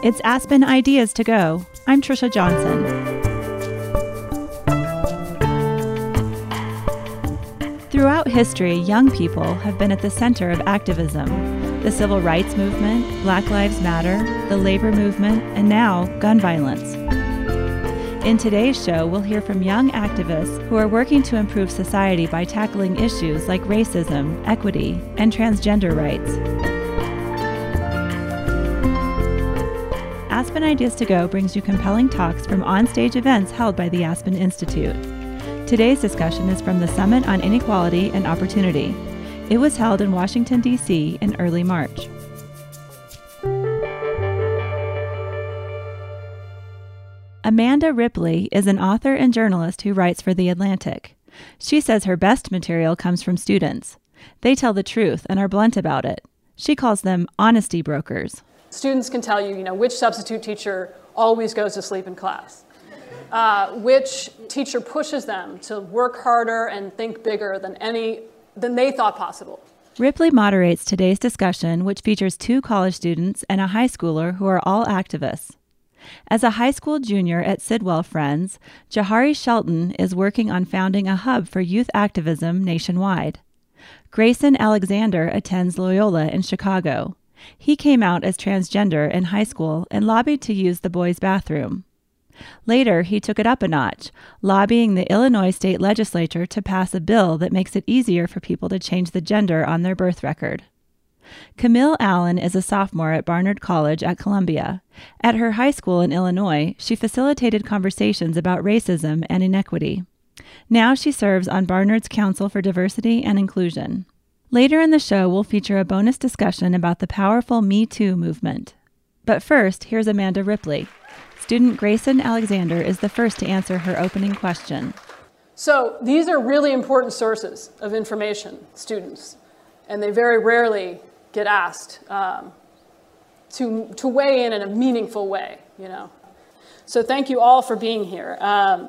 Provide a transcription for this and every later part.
It's Aspen Ideas to Go. I'm Trisha Johnson. Throughout history, young people have been at the center of activism the civil rights movement, Black Lives Matter, the labor movement, and now gun violence. In today's show, we'll hear from young activists who are working to improve society by tackling issues like racism, equity, and transgender rights. Aspen Ideas to Go brings you compelling talks from onstage events held by the Aspen Institute. Today's discussion is from the Summit on Inequality and Opportunity. It was held in Washington, D.C. in early March. Amanda Ripley is an author and journalist who writes for The Atlantic. She says her best material comes from students. They tell the truth and are blunt about it. She calls them honesty brokers. Students can tell you, you know, which substitute teacher always goes to sleep in class, uh, which teacher pushes them to work harder and think bigger than any than they thought possible. Ripley moderates today's discussion, which features two college students and a high schooler who are all activists. As a high school junior at Sidwell Friends, Jahari Shelton is working on founding a hub for youth activism nationwide. Grayson Alexander attends Loyola in Chicago. He came out as transgender in high school and lobbied to use the boys' bathroom. Later, he took it up a notch, lobbying the Illinois state legislature to pass a bill that makes it easier for people to change the gender on their birth record. Camille Allen is a sophomore at Barnard College at Columbia. At her high school in Illinois, she facilitated conversations about racism and inequity. Now she serves on Barnard's Council for Diversity and Inclusion. Later in the show, we'll feature a bonus discussion about the powerful Me Too movement. But first, here's Amanda Ripley. Student Grayson Alexander is the first to answer her opening question. So, these are really important sources of information, students, and they very rarely get asked um, to, to weigh in in a meaningful way, you know. So thank you all for being here. Um,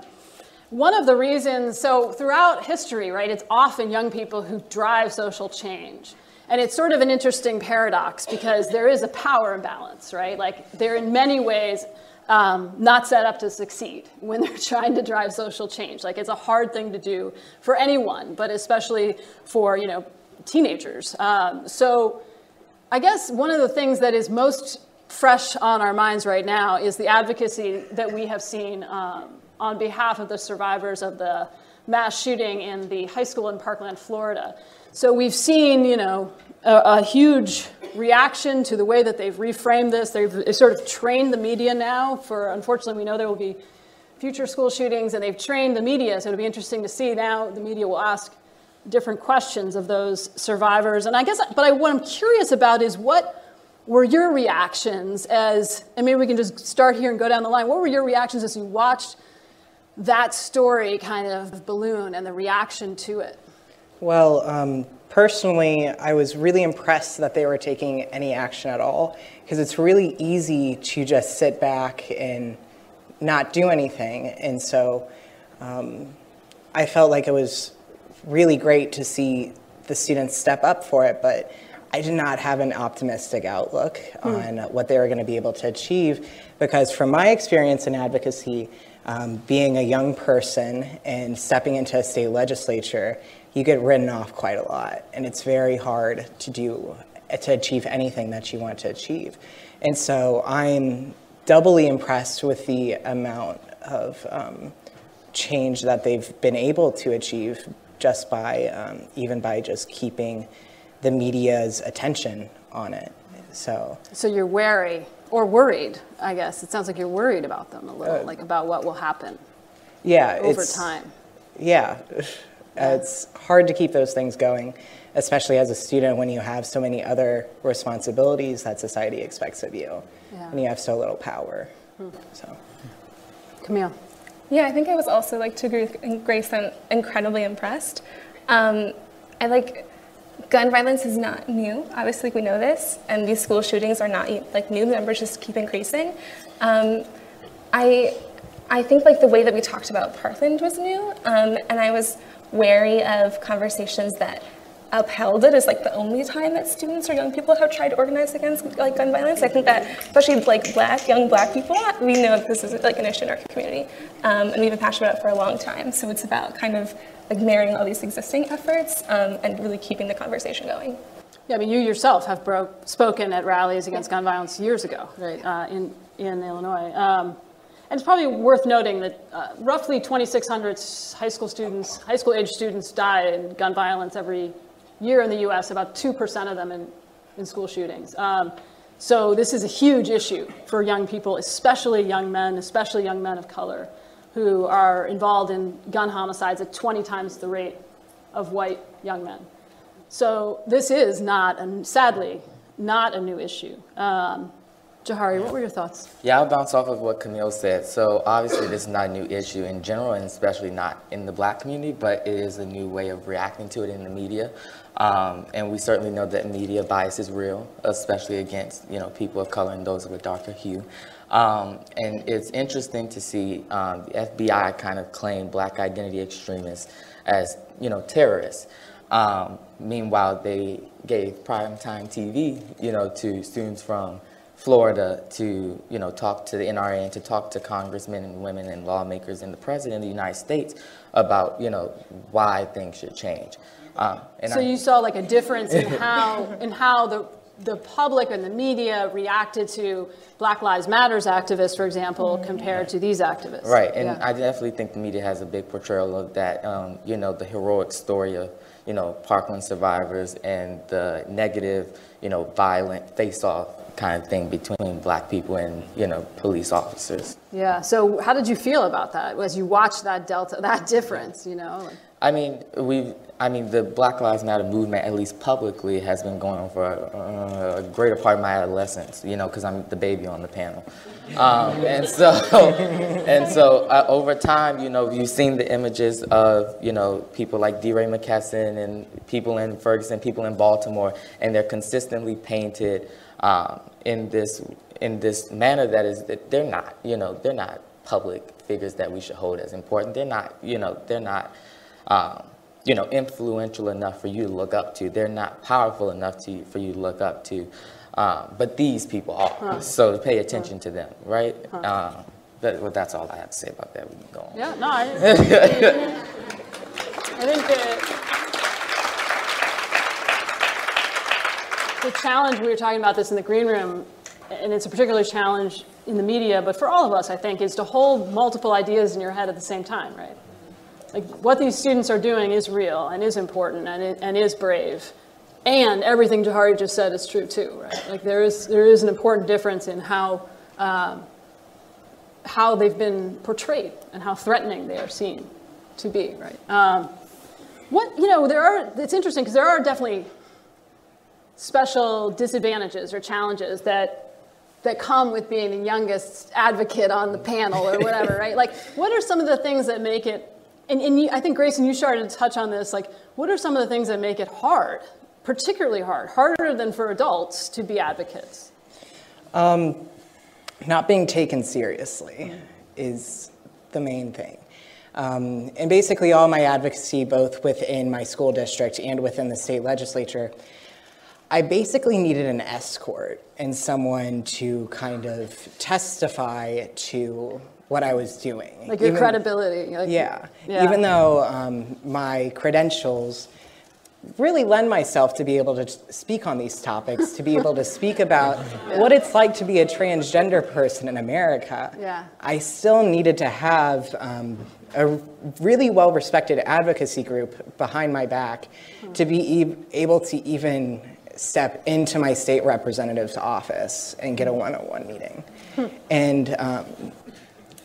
one of the reasons, so throughout history, right, it's often young people who drive social change. And it's sort of an interesting paradox because there is a power imbalance, right? Like they're in many ways um, not set up to succeed when they're trying to drive social change. Like it's a hard thing to do for anyone, but especially for, you know, teenagers. Um, so I guess one of the things that is most fresh on our minds right now is the advocacy that we have seen um, on behalf of the survivors of the mass shooting in the high school in Parkland, Florida. So we've seen, you know, a, a huge reaction to the way that they've reframed this. They've sort of trained the media now for, unfortunately, we know there will be future school shootings, and they've trained the media. So it'll be interesting to see now the media will ask different questions of those survivors. And I guess, but I, what I'm curious about is what were your reactions as, and maybe we can just start here and go down the line. What were your reactions as you watched that story kind of balloon and the reaction to it? Well, um, personally, I was really impressed that they were taking any action at all because it's really easy to just sit back and not do anything. And so um, I felt like it was really great to see the students step up for it, but I did not have an optimistic outlook hmm. on what they were going to be able to achieve because, from my experience in advocacy, um, being a young person and stepping into a state legislature, you get written off quite a lot, and it's very hard to do to achieve anything that you want to achieve. And so I'm doubly impressed with the amount of um, change that they've been able to achieve just by um, even by just keeping the media's attention on it. So. So you're wary or worried, I guess. It sounds like you're worried about them a little, uh, like about what will happen. Yeah, over time. Yeah, yeah. it's hard to keep those things going, especially as a student when you have so many other responsibilities that society expects of you, yeah. and you have so little power. Hmm. So. Camille. Yeah, I think I was also like to agree with Grace. I'm incredibly impressed. Um, I like gun violence is not new. Obviously, we know this, and these school shootings are not like new. The numbers just keep increasing. Um, I I think like the way that we talked about Parkland was new, um, and I was wary of conversations that upheld it as like the only time that students or young people have tried to organize against like gun violence. I think that especially like black young black people, we know that this is like an issue in our community, um, and we've been passionate about it for a long time. So it's about kind of like marrying all these existing efforts um, and really keeping the conversation going. Yeah, I mean, you yourself have spoken at rallies against gun violence years ago, right, uh, in, in Illinois. Um, and it's probably worth noting that uh, roughly 2,600 high school students, high school age students die in gun violence every year in the US, about 2% of them in, in school shootings. Um, so this is a huge issue for young people, especially young men, especially young men of color, who are involved in gun homicides at 20 times the rate of white young men. So this is not, and sadly, not a new issue. Um, Jahari, what were your thoughts? Yeah, I'll bounce off of what Camille said. So obviously this is not a new issue in general, and especially not in the black community, but it is a new way of reacting to it in the media. Um, and we certainly know that media bias is real, especially against you know people of color and those of a darker hue. Um, and it's interesting to see um, the FBI kind of claim black identity extremists as you know terrorists. Um, meanwhile, they gave primetime TV, you know, to students from Florida to, you know, talk to the NRA and to talk to congressmen and women and lawmakers and the president of the United States about, you know, why things should change. Um, so I, you saw like a difference in how in how the the public and the media reacted to Black Lives Matters activists, for example, mm-hmm. compared to these activists. Right, and yeah. I definitely think the media has a big portrayal of that. Um, you know, the heroic story of you know Parkland survivors and the negative, you know, violent face-off kind of thing between black people and you know police officers. Yeah. So how did you feel about that as you watched that delta, that difference? You know. I mean, we've I mean, the Black Lives Matter movement, at least publicly, has been going on for a, a greater part of my adolescence, you know, because I'm the baby on the panel. Um, and so, and so uh, over time, you know, you've seen the images of, you know, people like DeRay Mckesson and people in Ferguson, people in Baltimore, and they're consistently painted um, in this in this manner that is that they're not, you know, they're not public figures that we should hold as important. They're not, you know, they're not. Um, you know, influential enough for you to look up to. They're not powerful enough to, for you to look up to. Um, but these people are. Huh. So pay attention huh. to them, right? Huh. Um, but well, that's all I have to say about that. We can go on. Yeah, no, I, I think that the challenge, we were talking about this in the green room, and it's a particular challenge in the media, but for all of us, I think, is to hold multiple ideas in your head at the same time, right? Like what these students are doing is real and is important and, it, and is brave. And everything Jahari just said is true too, right? Like there is, there is an important difference in how, um, how they've been portrayed and how threatening they are seen to be, right? Um, what, you know, there are, it's interesting because there are definitely special disadvantages or challenges that that come with being the youngest advocate on the panel or whatever, right? Like, what are some of the things that make it and, and you, I think, Grayson, you started to touch on this. Like, what are some of the things that make it hard, particularly hard, harder than for adults to be advocates? Um, not being taken seriously is the main thing. Um, and basically, all my advocacy, both within my school district and within the state legislature, I basically needed an escort and someone to kind of testify to what I was doing. Like your even, credibility. Like, yeah. yeah. Even though um, my credentials really lend myself to be able to speak on these topics, to be able to speak about yeah. what it's like to be a transgender person in America. Yeah. I still needed to have um, a really well respected advocacy group behind my back hmm. to be e able to even step into my state representative's office and get a one on one meeting. Hmm. And um,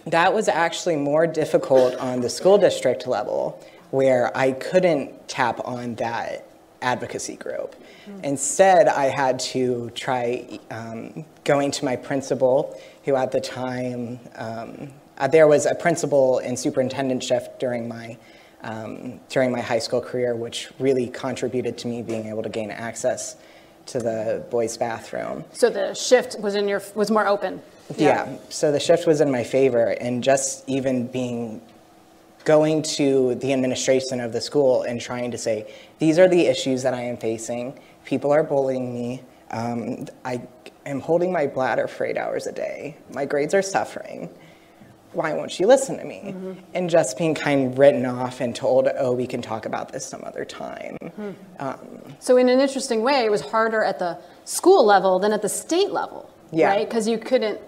that was actually more difficult on the school district level where I couldn't tap on that advocacy group. Mm. Instead, I had to try um, going to my principal, who at the time, um, uh, there was a principal and superintendent shift during my um, during my high school career, which really contributed to me being able to gain access to the boys' bathroom. So the shift was in your was more open. Yeah. yeah. So the shift was in my favor, and just even being going to the administration of the school and trying to say, these are the issues that I am facing. People are bullying me. Um, I am holding my bladder for eight hours a day. My grades are suffering. Why won't you listen to me? Mm-hmm. And just being kind of written off and told, oh, we can talk about this some other time. Mm-hmm. Um, so, in an interesting way, it was harder at the school level than at the state level, yeah. right? Because you couldn't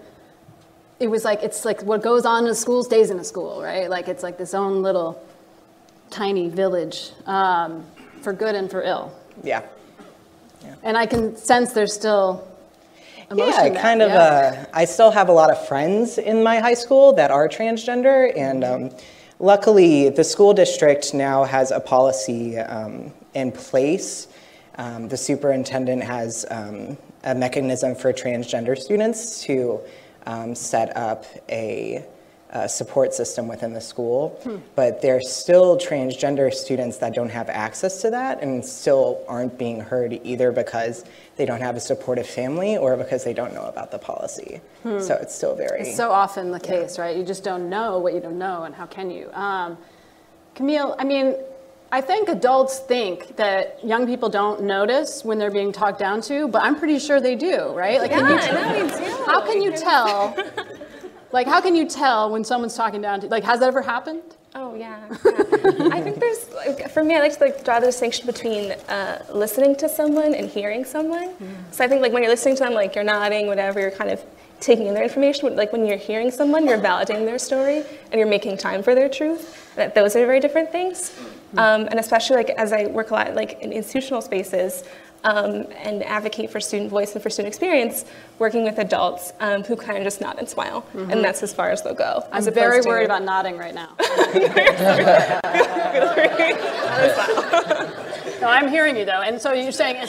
it was like it's like what goes on in a school stays in a school, right? Like it's like this own little tiny village um, for good and for ill. Yeah. yeah. And I can sense there's still yeah, kind of. Yeah. Uh, I still have a lot of friends in my high school that are transgender, and um, luckily, the school district now has a policy um, in place. Um, the superintendent has um, a mechanism for transgender students to um, set up a, a, support system within the school, hmm. but are still transgender students that don't have access to that and still aren't being heard either because they don't have a supportive family or because they don't know about the policy. Hmm. So it's still very. It's so often the case, yeah. right? You just don't know what you don't know, and how can you? Um, Camille, I mean, I think adults think that young people don't notice when they're being talked down to, but I'm pretty sure they do, right? Like, yeah, can you t- how can you tell? like, how can you tell when someone's talking down to? Like, has that ever happened? Oh yeah. yeah. I think there's, like, for me, I like to like draw the distinction between uh, listening to someone and hearing someone. Mm. So I think like when you're listening to them, like you're nodding, whatever, you're kind of taking in their information. Like when you're hearing someone, you're validating their story and you're making time for their truth. That those are very different things. Um, and especially like as I work a lot like in institutional spaces um, and advocate for student voice and for student experience, working with adults um, who kind of just nod and smile, mm-hmm. and that's as far as they'll go. I'm very worried about nodding right now. no, I'm hearing you though, and so you're saying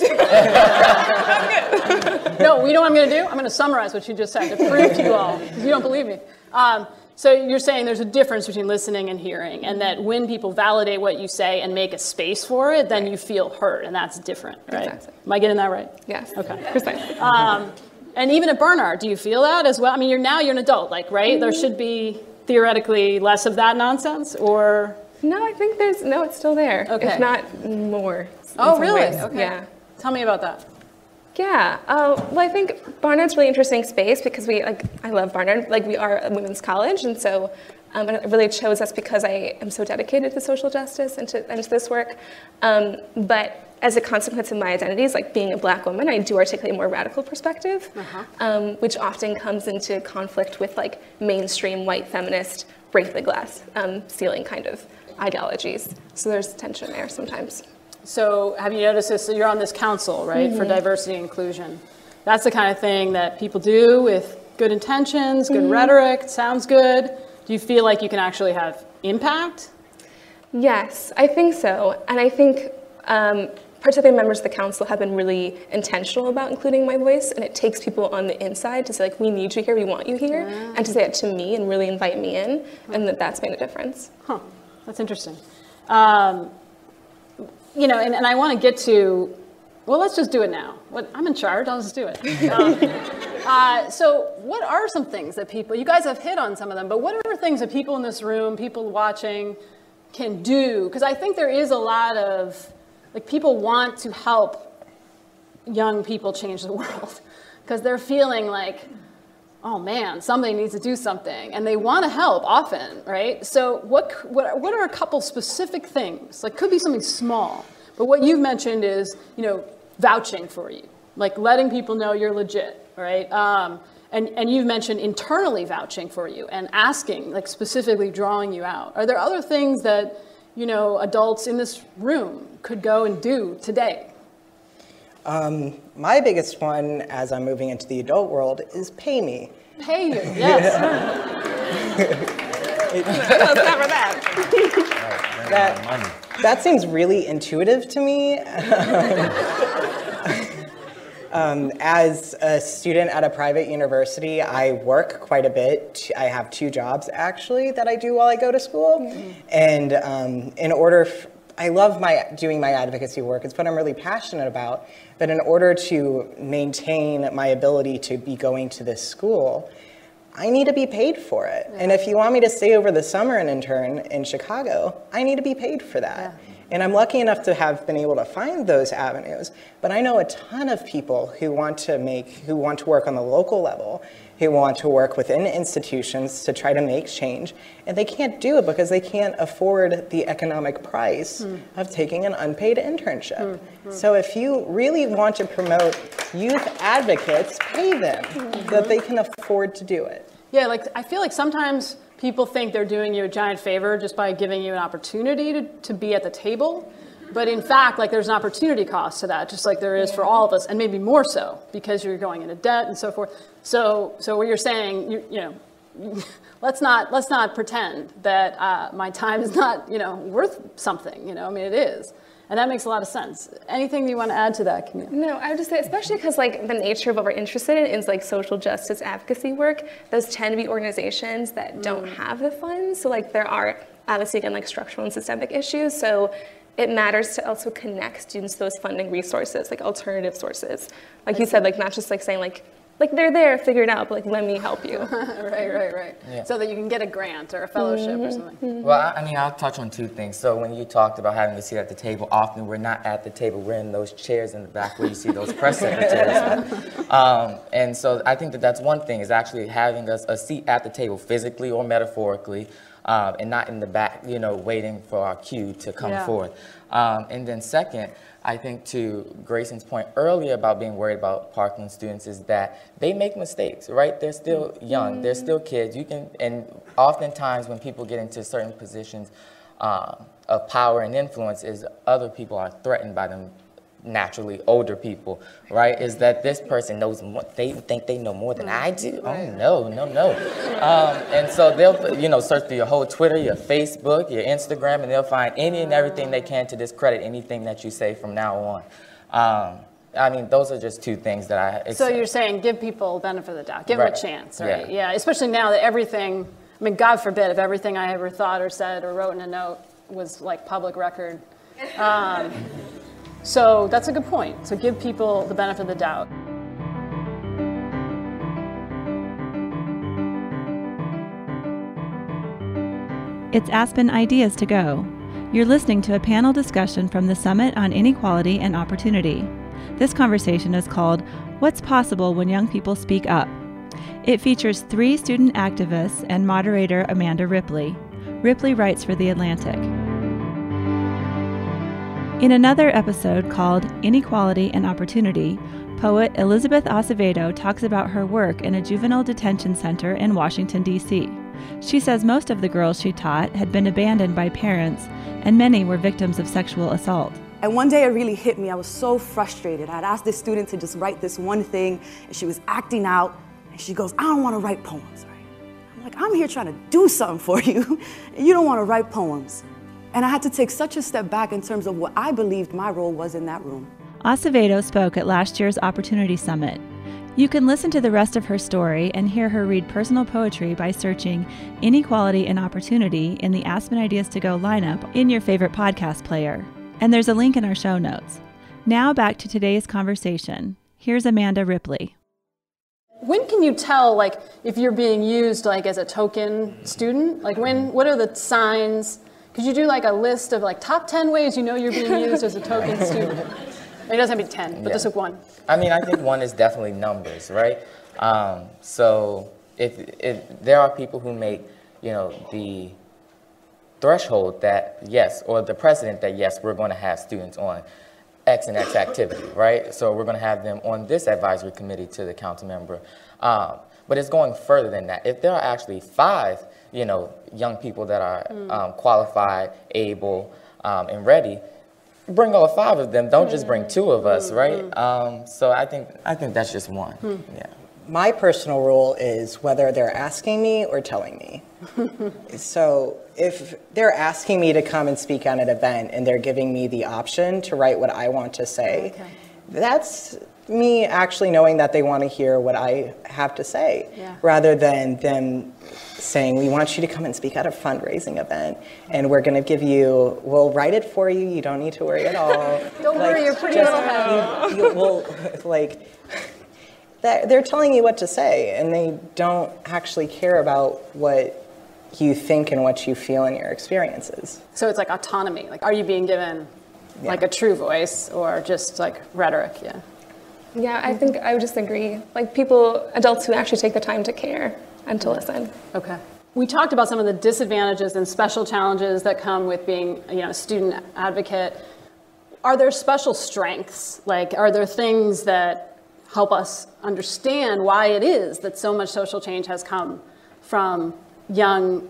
no, you know what I'm going to do? I'm going to summarize what you just said to prove to you all, because you don't believe me. Um, so you're saying there's a difference between listening and hearing, and that when people validate what you say and make a space for it, then you feel heard, and that's different, right? Exactly. Am I getting that right? Yes. Okay. Precisely. Um, and even at Barnard, do you feel that as well? I mean, you're now you're an adult, like right? Mm-hmm. There should be theoretically less of that nonsense, or no? I think there's no. It's still there. Okay. If not more. Oh, really? Ways. Okay. Yeah. Tell me about that. Yeah, uh, well, I think Barnard's really interesting space because we, like, I love Barnard. Like, we are a women's college, and so um, it really chose us because I am so dedicated to social justice and to, and to this work. Um, but as a consequence of my identities, like being a black woman, I do articulate a more radical perspective, uh-huh. um, which often comes into conflict with like mainstream white feminist break the glass um, ceiling kind of ideologies. So there's tension there sometimes. So have you noticed this? So you're on this council, right, mm-hmm. for diversity and inclusion. That's the kind of thing that people do with good intentions, good mm-hmm. rhetoric, sounds good. Do you feel like you can actually have impact? Yes, I think so. And I think um, particularly members of the council have been really intentional about including my voice, and it takes people on the inside to say, like, we need you here, we want you here, and to say it to me and really invite me in, and that that's made a difference. Huh, that's interesting. Um, you know, and, and I want to get to, well, let's just do it now. What, I'm in charge, I'll just do it. Um, uh, so, what are some things that people, you guys have hit on some of them, but what are things that people in this room, people watching, can do? Because I think there is a lot of, like, people want to help young people change the world because they're feeling like, oh man, somebody needs to do something, and they want to help often, right? So what, what, what are a couple specific things? Like could be something small, but what you've mentioned is, you know, vouching for you, like letting people know you're legit, right? Um, and, and you've mentioned internally vouching for you and asking, like specifically drawing you out. Are there other things that, you know, adults in this room could go and do today um, my biggest one as I'm moving into the adult world is pay me. Pay you, yes. it, that. that, that seems really intuitive to me. Um, as a student at a private university, I work quite a bit. I have two jobs actually that I do while I go to school. Mm-hmm. And um, in order, f- I love my doing my advocacy work. It's what I'm really passionate about. But in order to maintain my ability to be going to this school, I need to be paid for it. And if you want me to stay over the summer and intern in Chicago, I need to be paid for that. And I'm lucky enough to have been able to find those avenues. But I know a ton of people who want to make, who want to work on the local level, who want to work within institutions to try to make change, and they can't do it because they can't afford the economic price hmm. of taking an unpaid internship. Hmm, hmm. So if you really want to promote youth advocates, pay them so mm-hmm. that they can afford to do it. Yeah, like I feel like sometimes people think they're doing you a giant favor just by giving you an opportunity to, to be at the table. But in fact, like there's an opportunity cost to that, just like there is for all of us, and maybe more so because you're going into debt and so forth. So, so what you're saying, you, you know, let's not let's not pretend that uh, my time is not you know worth something. You know, I mean it is, and that makes a lot of sense. Anything you want to add to that, Camille? No, I would just say, especially because like the nature of what we're interested in is like social justice advocacy work. Those tend to be organizations that don't have the funds. So like there are obviously again like structural and systemic issues. So it matters to also connect students to those funding resources, like alternative sources. Like you said, like not just like saying like like they're there, figure it out, but like let me help you. right, right, right. Yeah. So that you can get a grant or a fellowship or something. Well, I I mean, I'll touch on two things. So when you talked about having a seat at the table, often we're not at the table. We're in those chairs in the back where you see those press secretaries. um, and so I think that that's one thing is actually having us a seat at the table, physically or metaphorically, um, and not in the back, you know, waiting for our cue to come Yeah. forth. Um, and then second, I think to Grayson's point earlier about being worried about Parkland students is that they make mistakes, right? They're still young, they're still kids. You can, and oftentimes when people get into certain positions um, of power and influence, is other people are threatened by them naturally older people, right? Is that this person knows more, they think they know more than I do? Oh, no, no, no. Um, and so they'll, you know, search through your whole Twitter, your Facebook, your Instagram, and they'll find any and everything they can to discredit anything that you say from now on. Um, I mean, those are just two things that I. it's- So you're saying give people benefit of the doubt, give them a chance, right? Yeah. Yeah. especially now that everything, I mean, God forbid if everything I ever thought or said or wrote in a note was like public record. Um, so that's a good point. So give people the benefit of the doubt. It's Aspen Ideas to Go. You're listening to a panel discussion from the Summit on Inequality and Opportunity. This conversation is called What's Possible When Young People Speak Up? It features three student activists and moderator Amanda Ripley. Ripley writes for The Atlantic. In another episode called Inequality and Opportunity, poet Elizabeth Acevedo talks about her work in a juvenile detention center in Washington, D.C. She says most of the girls she taught had been abandoned by parents, and many were victims of sexual assault. And one day it really hit me. I was so frustrated. I'd asked this student to just write this one thing, and she was acting out. And she goes, I don't want to write poems, right? I'm like, I'm here trying to do something for you, and you don't want to write poems. And I had to take such a step back in terms of what I believed my role was in that room. Acevedo spoke at last year's Opportunity Summit. You can listen to the rest of her story and hear her read personal poetry by searching Inequality and Opportunity in the Aspen Ideas to Go lineup in your favorite podcast player. And there's a link in our show notes. Now back to today's conversation. Here's Amanda Ripley. When can you tell, like, if you're being used, like, as a token student? Like, when, what are the signs? Could you do, like, a list of, like, top 10 ways you know you're being used as a token student? It doesn't have to be 10, but Yeah. just like one. I mean, I think one is definitely numbers, right? Um, so if, if there are people who make, you know, the threshold that yes, or the precedent that yes, we're going to have students on X and X activity, right? So we're going to have them on this advisory committee to the council member. Um, but it's going further than that. If there are actually five, you know, young people that are um, qualified, able, um, and ready, bring all five of them. Don't just bring two of us, right? Um, so I think I think that's just one. Yeah. My personal rule is whether they're asking me or telling me. so if they're asking me to come and speak at an event and they're giving me the option to write what I want to say, Okay. that's me actually knowing that they want to hear what I have to say Yeah. rather than them saying, We want you to come and speak at a fundraising event and we're going to give you, we'll write it for you. You don't need to worry at all. Don't worry, your pretty just- little you, you will, like, they're telling you what to say and they don't actually care about what you think and what you feel in your experiences. So it's like autonomy. Like, are you being given like a true voice or just like rhetoric? Yeah. Yeah, I think I would just agree. Like people, adults who actually take the time to care and to listen. Okay. We talked about some of the disadvantages and special challenges that come with being, you know, a student advocate. Are there special strengths? Like, are there things that help us understand why it is that so much social change has come from young,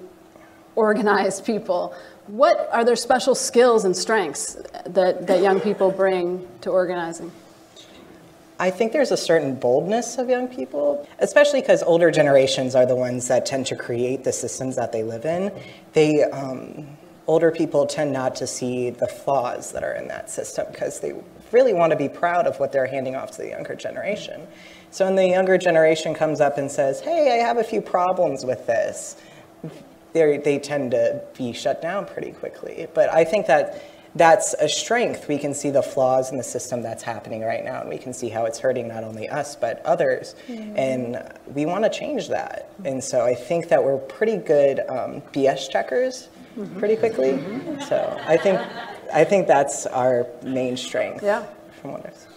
organized people? What are there special skills and strengths that, that young people bring to organizing? I think there's a certain boldness of young people, especially because older generations are the ones that tend to create the systems that they live in. They, um, older people tend not to see the flaws that are in that system because they really want to be proud of what they're handing off to the younger generation. So when the younger generation comes up and says, hey, I have a few problems with this, they tend to be shut down pretty quickly. But I think that that's a strength. We can see the flaws in the system that's happening right now, and we can see how it's hurting not only us, but others. Mm-hmm. And we want to change that. And so I think that we're pretty good um, BS checkers mm-hmm. pretty quickly. Mm-hmm. So I think, I think that's our main strength yeah. from what I've seen.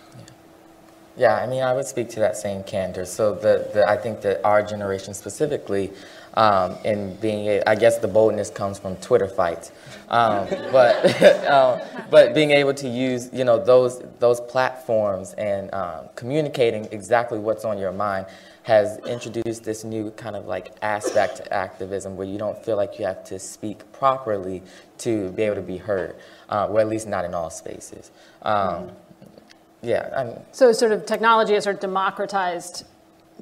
Yeah, I mean, I would speak to that same candor. So the, the I think that our generation specifically, um, in being, I guess the boldness comes from Twitter fights, um, but um, but being able to use you know those those platforms and um, communicating exactly what's on your mind has introduced this new kind of like aspect to activism where you don't feel like you have to speak properly to be able to be heard, uh, or at least not in all spaces. Um, yeah. I'm, so sort of technology has sort of democratized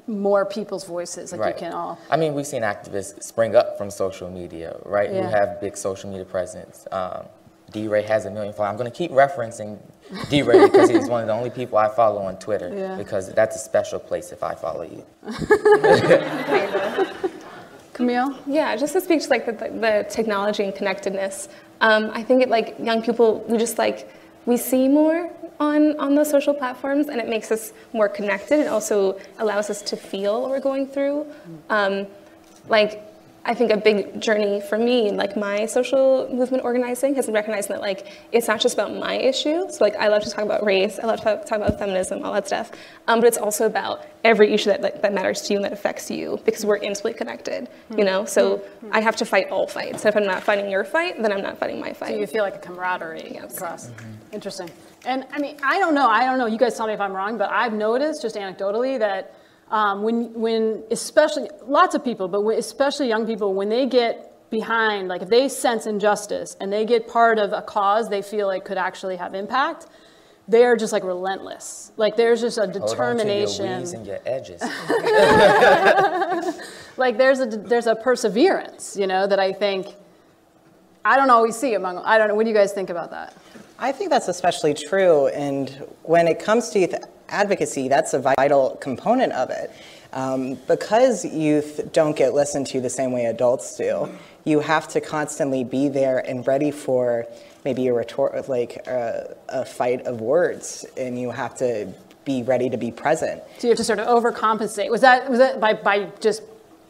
more people's voices, like right. you can all. I mean, we've seen activists spring up from social media, right? Yeah. Who have big social media presence. Um, DeRay has a million followers. I'm going to keep referencing DeRay because he's one of the only people I follow on Twitter yeah. because that's a special place if I follow you. Camille? Yeah, just to speak to like the, the technology and connectedness. Um, I think it like young people, we just like we see more on, on those social platforms and it makes us more connected. It also allows us to feel what we're going through. Um, like I think a big journey for me, like my social movement organizing, has been recognizing that like it's not just about my issue. So like I love to talk about race, I love to talk, talk about feminism, all that stuff. Um, but it's also about every issue that, that, that matters to you and that affects you because we're intimately connected. You know, so mm-hmm. I have to fight all fights. So if I'm not fighting your fight, then I'm not fighting my fight. So you feel like a camaraderie yes. across. Mm-hmm. Interesting. And I mean, I don't know. I don't know. You guys tell me if I'm wrong, but I've noticed just anecdotally that um, when, when especially, lots of people, but especially young people, when they get behind, like if they sense injustice and they get part of a cause they feel like could actually have impact, they're just like relentless. Like there's just a determination. Hold on to your and your edges. like there's a there's a perseverance, you know, that I think I don't always see among. I don't know. What do you guys think about that? I think that's especially true, and when it comes to youth advocacy, that's a vital component of it. Um, because youth don't get listened to the same way adults do, you have to constantly be there and ready for maybe a retort, like a, a fight of words, and you have to be ready to be present. So you have to sort of overcompensate. Was that was that by by just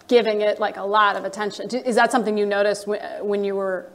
giving it like a lot of attention? Is that something you noticed when you were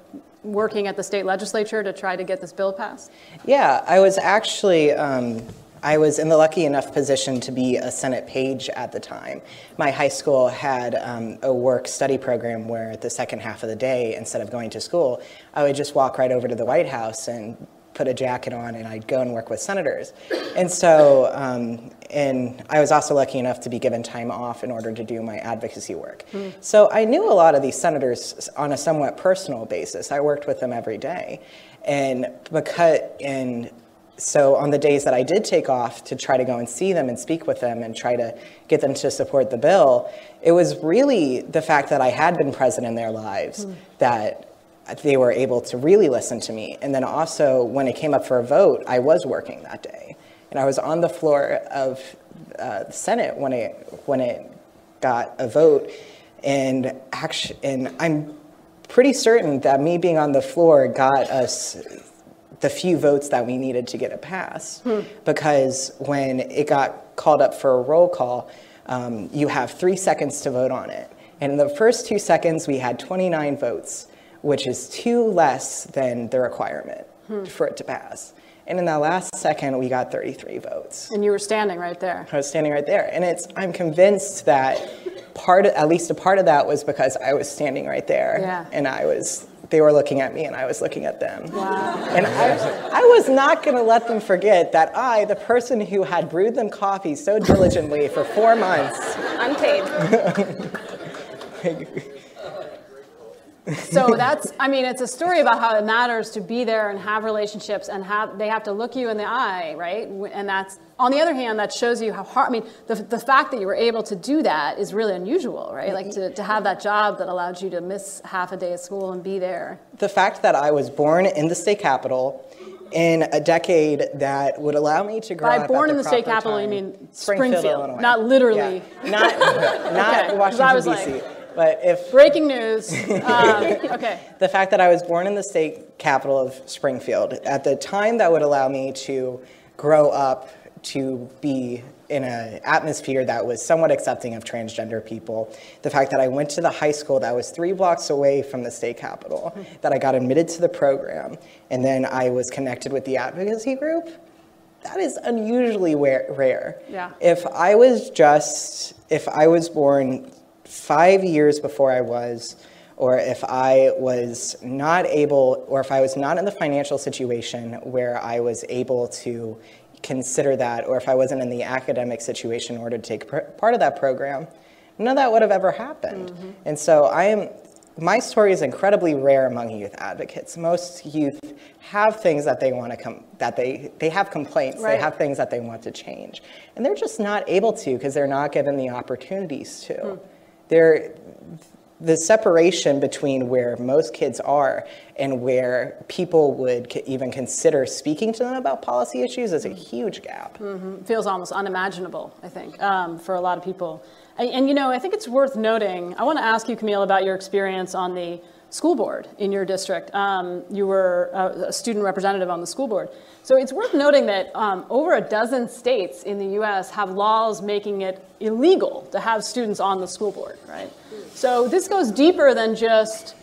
working at the state legislature to try to get this bill passed? Yeah, I was actually. Um, I was in the lucky enough position to be a Senate page at the time. My high school had um, a work study program where the second half of the day, instead of going to school, I would just walk right over to the White House and put a jacket on and I'd go and work with senators. And so, um, and I was also lucky enough to be given time off in order to do my advocacy work. Mm. So I knew a lot of these senators on a somewhat personal basis. I worked with them every day. And because, and so on the days that I did take off to try to go and see them and speak with them and try to get them to support the bill, it was really the fact that I had been present in their lives mm. that they were able to really listen to me. And then also, when it came up for a vote, I was working that day, and I was on the floor of uh, the Senate when it when it got a vote, and actually, and I'm pretty certain that me being on the floor got us the few votes that we needed to get it passed. Because when it got called up for a roll call, um, you have three seconds to vote on it. And in the first two seconds, we had 29 votes, which is two less than the requirement for it to pass. And in that last second, we got 33 votes. And you were standing right there. I was standing right there. And it's, I'm convinced that part, of, at least a part of that was because I was standing right there. Yeah. And I was, they were looking at me and I was looking at them. Wow. And I, I was not going to let them forget that I, the person who had brewed them coffee so diligently for four months, Unpaid. So that's, I mean, it's a story about how it matters to be there and have relationships and have, they have to look you in the eye, right? And that's, on the other hand, that shows you how hard, I mean, the, the fact that you were able to do that is really unusual, right? Like to, to have that job that allowed you to miss half a day of school and be there. the fact that I was born in the state capital in a decade that would allow me to grow By up at born in the state capital, you mean Springfield, Illinois. not literally. Yeah. Not, not Okay, Washington, was D.C. like- but if Breaking news. Um, okay. the fact that I was born in the state capital of Springfield at the time that would allow me to grow up to be in an atmosphere that was somewhat accepting of transgender people. The fact that I went to the high school that was three blocks away from the state capital, that I got admitted to the program, and then I was connected with the advocacy group. That is unusually rare. Yeah. If I was just, if I was born five years before I was, or if I was not able, or if I was not in the financial situation where I was able to consider that, or if I wasn't in the academic situation in order to take part of that program, none of that would have ever happened. Mm-hmm. And so I am, my story is incredibly rare among youth advocates. Most youth have things that they want to come, that they, they have complaints, Right. they have things that they want to change. And they're just not able to because they're not given the opportunities to. Hmm. They're, the separation between where most kids are and where people would c- even consider speaking to them about policy issues is a huge gap. feels almost unimaginable, I think, um, for a lot of people. And, and, you know, I think it's worth noting. I want to ask you, Camille, about your experience on the school board in your district. Um, you were a, a student representative on the school board. So it's worth noting that um, over a dozen states in the U.S. have laws making it illegal to have students on the school board, right? So this goes deeper than just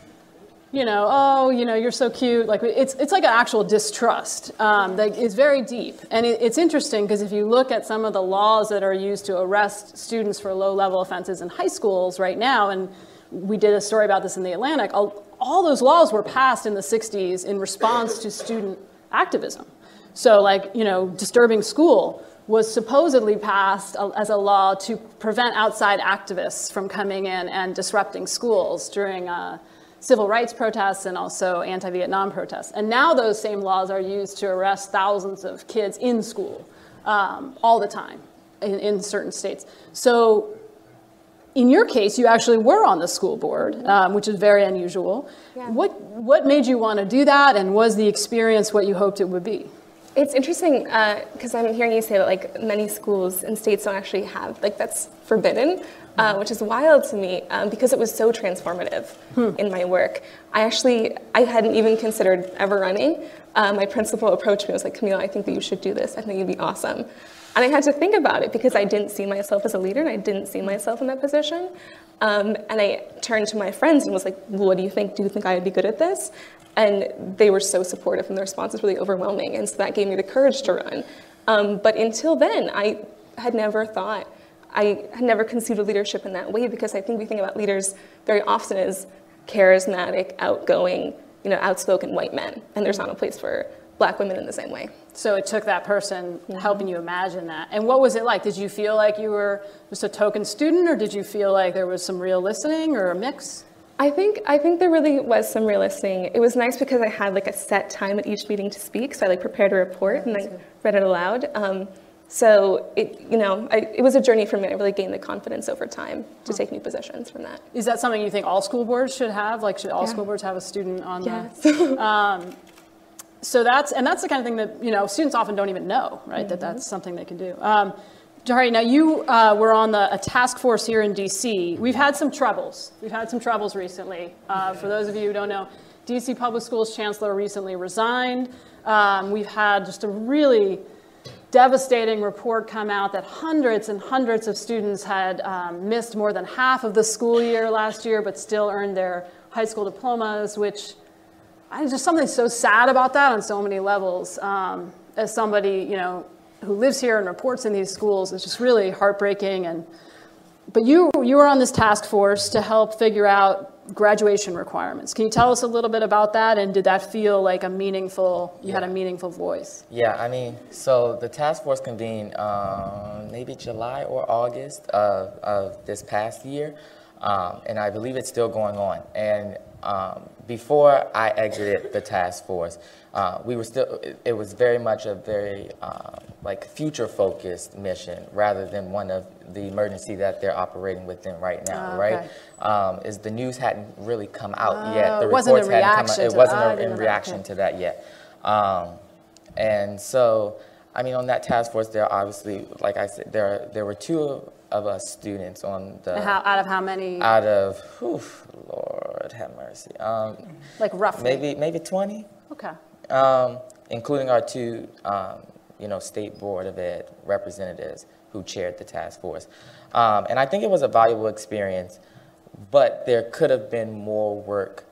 you know, oh, you know, you're so cute. Like it's it's like an actual distrust um, that is very deep, and it, it's interesting because if you look at some of the laws that are used to arrest students for low-level offenses in high schools right now, and we did a story about this in the Atlantic. All, all those laws were passed in the '60s in response to student activism. So, like, you know, disturbing school was supposedly passed as a law to prevent outside activists from coming in and disrupting schools during. Uh, civil rights protests and also anti-Vietnam protests. And now those same laws are used to arrest thousands of kids in school um, all the time in, in certain states. So in your case, you actually were on the school board, um, which is very unusual. Yeah. What, what made you want to do that and was the experience what you hoped it would be? It's interesting because I'm hearing you say that like many schools and states don't actually have like that's forbidden, uh, which is wild to me um, because it was so transformative in my work. I actually I hadn't even considered ever running. Uh, my principal approached me and was like, Camille, I think that you should do this. I think you'd be awesome. And I had to think about it because I didn't see myself as a leader and I didn't see myself in that position. Um, and I turned to my friends and was like, well, what do you think? Do you think I would be good at this? And they were so supportive and the response was really overwhelming. And so that gave me the courage to run. Um, but until then, I had never thought, I had never conceived of leadership in that way because I think we think about leaders very often as charismatic, outgoing, you know, outspoken white men. And there's not a place for black women in the same way. So it took that person helping you imagine that. And what was it like? Did you feel like you were just a token student or did you feel like there was some real listening or a mix? I think I think there really was some real listening. It was nice because I had like a set time at each meeting to speak, so I like prepared a report and I read it aloud. Um, so it you know I, it was a journey for me. I really gained the confidence over time to take new positions from that. Is that something you think all school boards should have? Like, should all Yeah. school boards have a student on the? Yes. So that's and that's the kind of thing that you know students often don't even know, right? That that's something they can do. Um, Jahari, now you uh, were on the, a task force here in DC. We've had some troubles. We've had some troubles recently. Uh, for those of you who don't know, DC DC Public Schools chancellor recently resigned. Um, we've had just a really devastating report come out that hundreds and hundreds of students had um, missed more than half of the school year last year, but still earned their high school diplomas, which I just something so sad about that on so many levels. Um, as somebody, you know, who lives here and reports in these schools, it's just really heartbreaking. And but you you were on this task force to help figure out graduation requirements. Can you tell us a little bit about that? And did that feel like a meaningful? You yeah. had a meaningful voice. Yeah, I mean, so the task force convened um, maybe July or August of, of this past year, um, and I believe it's still going on. And um, before I exited the task force, uh, we were still, it, it, was very much a very uh, like future focused mission rather than one of the emergency that they're operating within right now, oh, right? Um, is the news hadn't really come out oh, yet. The reports hadn't come out. It wasn't a, in reaction okay. to that yet. Um, and so, I mean, on that task force, there obviously, like I said, there there were two of us students on the. How, out of how many? Out of, whew, Lord have mercy. Um, like roughly. Maybe maybe 20. Okay. Um, including our two, um, you know, state board of ed representatives who chaired the task force. Um, and I think it was a valuable experience, but there could have been more work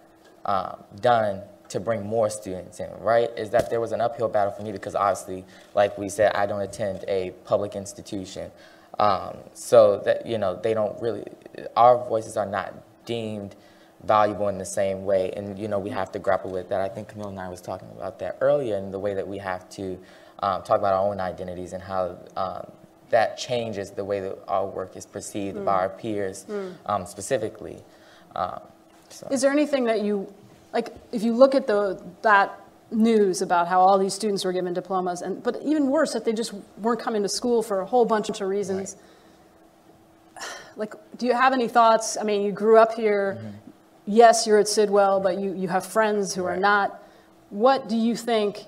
um, done to bring more students in, right? Is that there was an uphill battle for me because obviously, like we said, I don't attend a public institution. Um, so that, you know, they don't really, our voices are not deemed valuable in the same way. And, you know, we have to grapple with that. I think Camille and I was talking about that earlier in the way that we have to um, talk about our own identities and how um, that changes the way that our work is perceived mm. by our peers mm. um, specifically. Um, so. Is there anything that you, like, if you look at the, that news about how all these students were given diplomas, and but even worse, that they just weren't coming to school for a whole bunch of reasons. Right. Like, do you have any thoughts? I mean, you grew up here. Mm-hmm. Yes, you're at Sidwell, but you, you have friends who right. are not. What do you think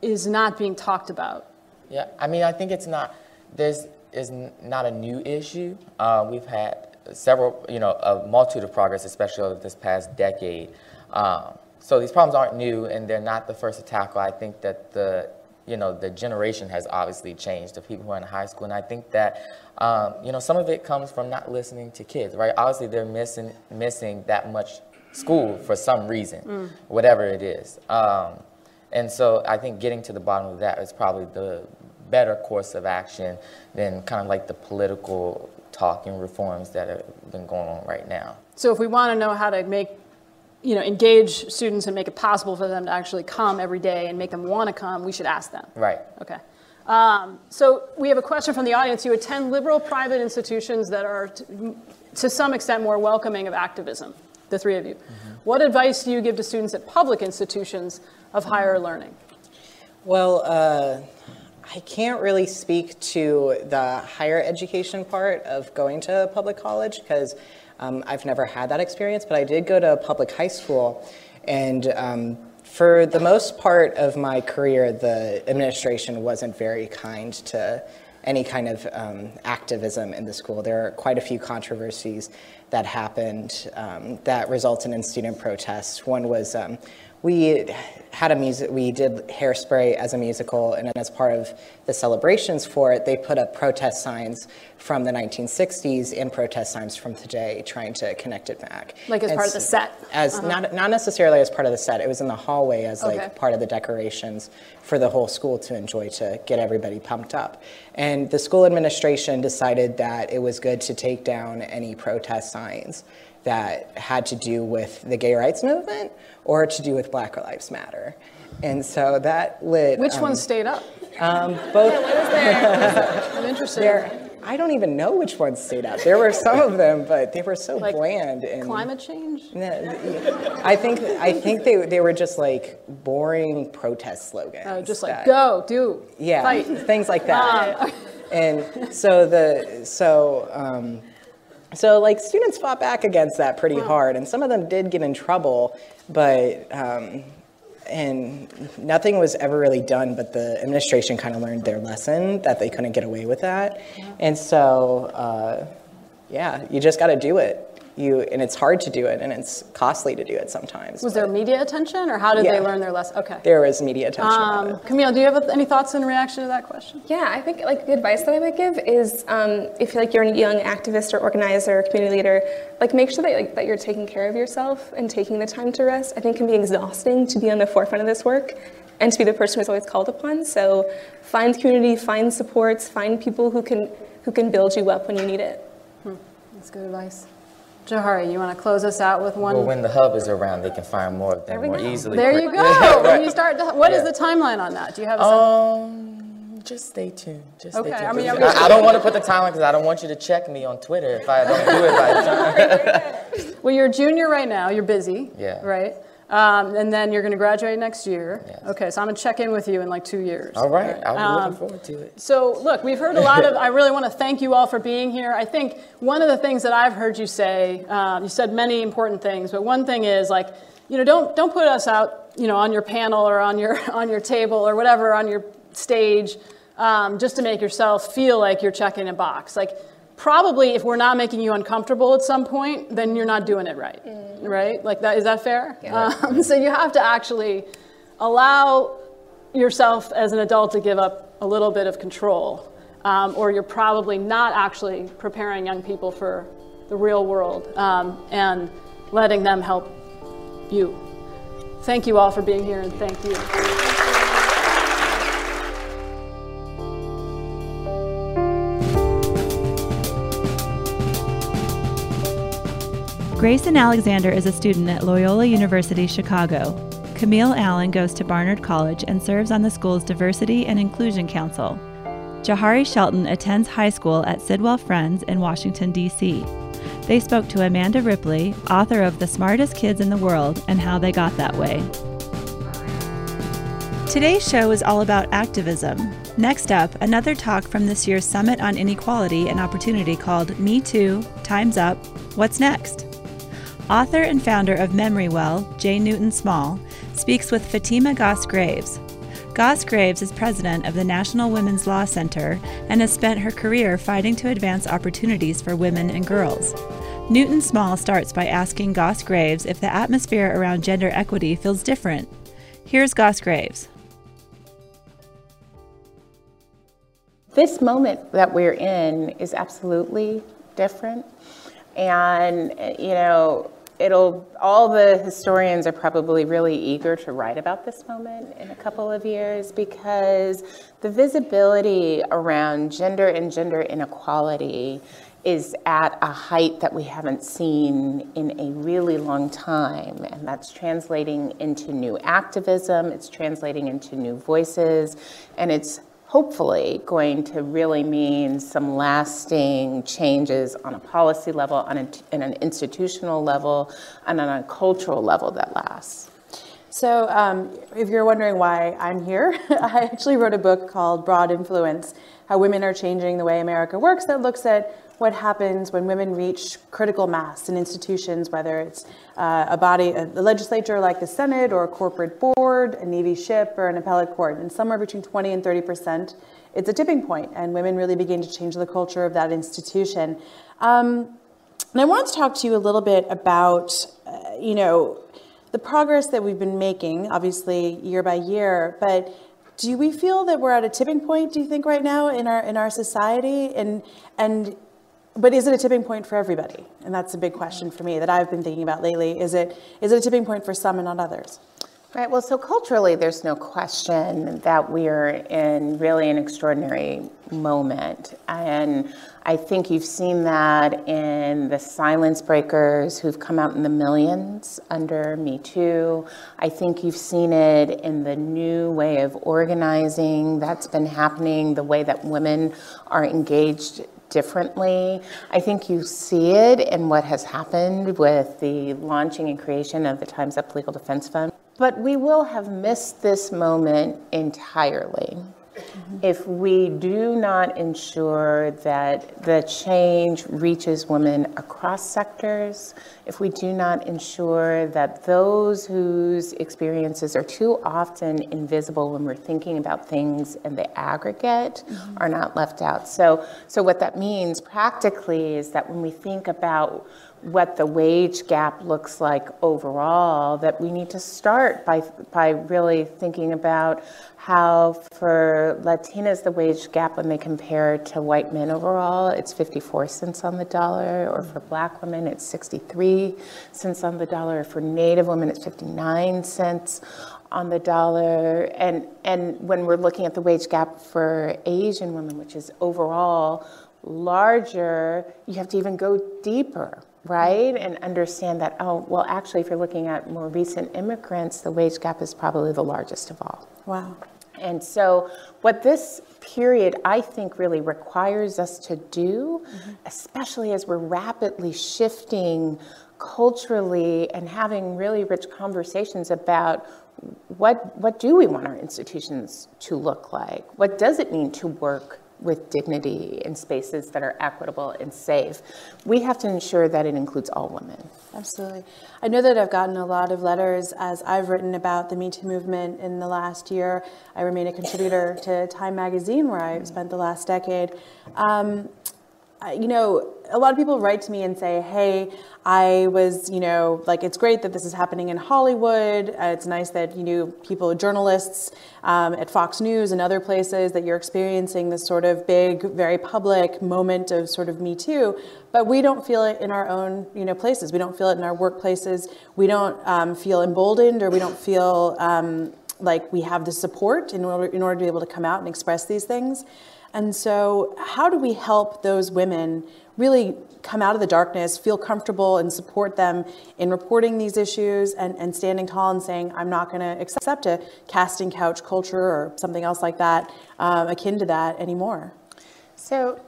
is not being talked about? Yeah, I mean, I think it's not there's is not a new issue. Uh, we've had several, you know, a multitude of progress, especially over this past decade. Um, so these problems aren't new, and they're not the first to tackle. I think that the you know the generation has obviously changed. The people who are in high school, and I think that um, you know some of it comes from not listening to kids, right? Obviously, they're missing missing that much school for some reason, mm. whatever it is. Um, and so I think getting to the bottom of that is probably the better course of action than kind of like the political talking reforms that have been going on right now. So if we want to know how to make, you know, engage students and make it possible for them to actually come every day and make them want to come, we should ask them. Right. Okay. Um, so we have a question from the audience. You attend liberal private institutions that are, to, to some extent, more welcoming of activism, the three of you. Mm-hmm. What advice do you give to students at public institutions of higher learning? Well, uh, I can't really speak to the higher education part of going to a public college because um, I've never had that experience, but I did go to a public high school. And um, for the most part of my career, the administration wasn't very kind to any kind of um, activism in the school. There are quite a few controversies that happened um, that resulted in student protests. One was um, we had a music, we did Hairspray as a musical, and then as part of the celebrations for it, they put up protest signs from the 1960s and protest signs from today, trying to connect it back. Like as, part of the set? As uh-huh. not, not necessarily as part of the set. It was in the hallway as okay. like part of the decorations for the whole school to enjoy to get everybody pumped up. And the school administration decided that it was good to take down any protest signs that had to do with the gay rights movement or to do with Black Lives Matter. And so that lit. Which um, one stayed up? Um, both. Yeah, I'm interested. There, I don't even know which ones stayed up. There were some of them, but they were so like bland. And climate change? I think I think they they were just like boring protest slogans. Oh, just like that, go, do, yeah, fight. things like that. Um, and so the so um, so like students fought back against that pretty wow. hard, and some of them did get in trouble, but um, and nothing was ever really done. But the administration kind of learned their lesson that they couldn't get away with that, yeah. and so uh, yeah, you just got to do it. You, and it's hard to do it, and it's costly to do it sometimes. Was there media attention, or how did Yeah. they learn their lesson? Okay. There was media attention. Um. Camille, do you have any thoughts in reaction to that question? Yeah, I think like the advice that I would give is um, if like you're a young activist or organizer or community leader, like make sure that like that you're taking care of yourself and taking the time to rest. I think it can be exhausting to be on the forefront of this work and to be the person who's always called upon. So find community, find supports, find people who can who can build you up when you need it. That's good advice. Jahari, you want to close us out with one? Well, when the hub is around, they can find more of them more go. easily. there you go. Yeah, When you start, to, what is Yeah. the timeline on that? Do you have a Um, just stay tuned. Just Okay, stay tuned. I mean, are I, I don't want to put the timeline because I don't want you to check me on Twitter if I don't do it by the time. Well, you're a junior right now. You're busy. Yeah. Right. Um, and then you're going to graduate next year. Yes. Okay, so I'm going to check in with you in like two years. All right, I'm Um, looking forward to it. So, look, we've heard a lot of. I really want to thank you all for being here. I think one of the things that I've heard you say, um, you said many important things, but one thing is like, you know, don't don't put us out, you know, on your panel or on your on your table or whatever on your stage, um, just to make yourself feel like you're checking a box. Like, probably if we're not making you uncomfortable at some point, then you're not doing it right, right? Like that. Is that fair? Um, so you have to actually allow yourself as an adult to give up a little bit of control, um, or you're probably not actually preparing young people for the real world um, and letting them help you. Thank you all for being here, and thank you. Grayson Alexander is a student at Loyola University Chicago. Camille Allen goes to Barnard College and serves on the school's Diversity and Inclusion Council. Jahari Shelton attends high school at Sidwell Friends in Washington, D.C. They spoke to Amanda Ripley, author of The Smartest Kids in the World, and how they got that way. Today's show is all about activism. Next up, another talk from this year's Summit on Inequality and Opportunity called Me Too, Time's Up, What's Next? Author and founder of MemoryWell, Jay Newton Small, speaks with Fatima Goss Graves. Goss Graves is president of the National Women's Law Center and has spent her career fighting to advance opportunities for women and girls. Newton Small starts by asking Goss Graves if the atmosphere around gender equity feels different. Here's Goss Graves. This moment that we're in is absolutely different. And, you know, it'll, all the historians are probably really eager to write about this moment in a couple of years because the visibility around gender and gender inequality is at a height that we haven't seen in a really long time. And that's translating into new activism, it's translating into new voices, and it's hopefully going to really mean some lasting changes on a policy level, on a, in an institutional level, and on a cultural level that lasts. So, um, if you're wondering why I'm here, I actually wrote a book called Broad Influence How Women Are Changing the Way America Works that looks at what happens when women reach critical mass in institutions, whether it's uh, a body, a, the legislature like the Senate, or a corporate board, a Navy ship, or an appellate court. And somewhere between 20 and 30 percent, it's a tipping point, and women really begin to change the culture of that institution. Um, and I wanted to talk to you a little bit about, uh, you know, the progress that we've been making, obviously year by year, but do we feel that we're at a tipping point, do you think, right now in our in our society? And and but is it a tipping point for everybody? And that's a big question for me that I've been thinking about lately. Is it is it a tipping point for some and not others? Right, well, so culturally, there's no question that we're in really an extraordinary moment. And I think you've seen that in the silence breakers who've come out in the millions under Me Too. I think you've seen it in the new way of organizing that's been happening, the way that women are engaged differently. I think you see it in what has happened with the launching and creation of the Time's Up Legal Defense Fund. But we will have missed this moment entirely if we do not ensure that the change reaches women across sectors, if we do not ensure that those whose experiences are too often invisible when we're thinking about things in the aggregate mm-hmm. are not left out. So, so what that means practically is that when we think about what the wage gap looks like overall, that we need to start by, by really thinking about how for Latinas the wage gap when they compare to white men overall, it's 54 cents on the dollar, or for black women it's 63 cents on the dollar, for native women it's 59 cents on the dollar. And, and when we're looking at the wage gap for Asian women, which is overall larger, you have to even go deeper right? And understand that, oh, well, actually, if you're looking at more recent immigrants, the wage gap is probably the largest of all. Wow. And so, what this period I think really requires us to do, mm-hmm. especially as we're rapidly shifting culturally and having really rich conversations about what, what do we want our institutions to look like? What does it mean to work with dignity in spaces that are equitable and safe. We have to ensure that it includes all women. Absolutely. I know that I've gotten a lot of letters as I've written about the Me Too movement in the last year. I remain a contributor to Time Magazine, where I've spent the last decade. Um, you know, a lot of people write to me and say, hey, I was, you know, like it's great that this is happening in Hollywood. Uh, it's nice that, you know, people, journalists um, at Fox News and other places, that you're experiencing this sort of big, very public moment of sort of Me Too. But we don't feel it in our own, you know, places. We don't feel it in our workplaces. We don't um, feel emboldened or we don't feel um, like we have the support in order, in order to be able to come out and express these things. And so, how do we help those women really come out of the darkness, feel comfortable, and support them in reporting these issues and, and standing tall and saying, I'm not going to accept a casting couch culture or something else like that, um, akin to that anymore? So,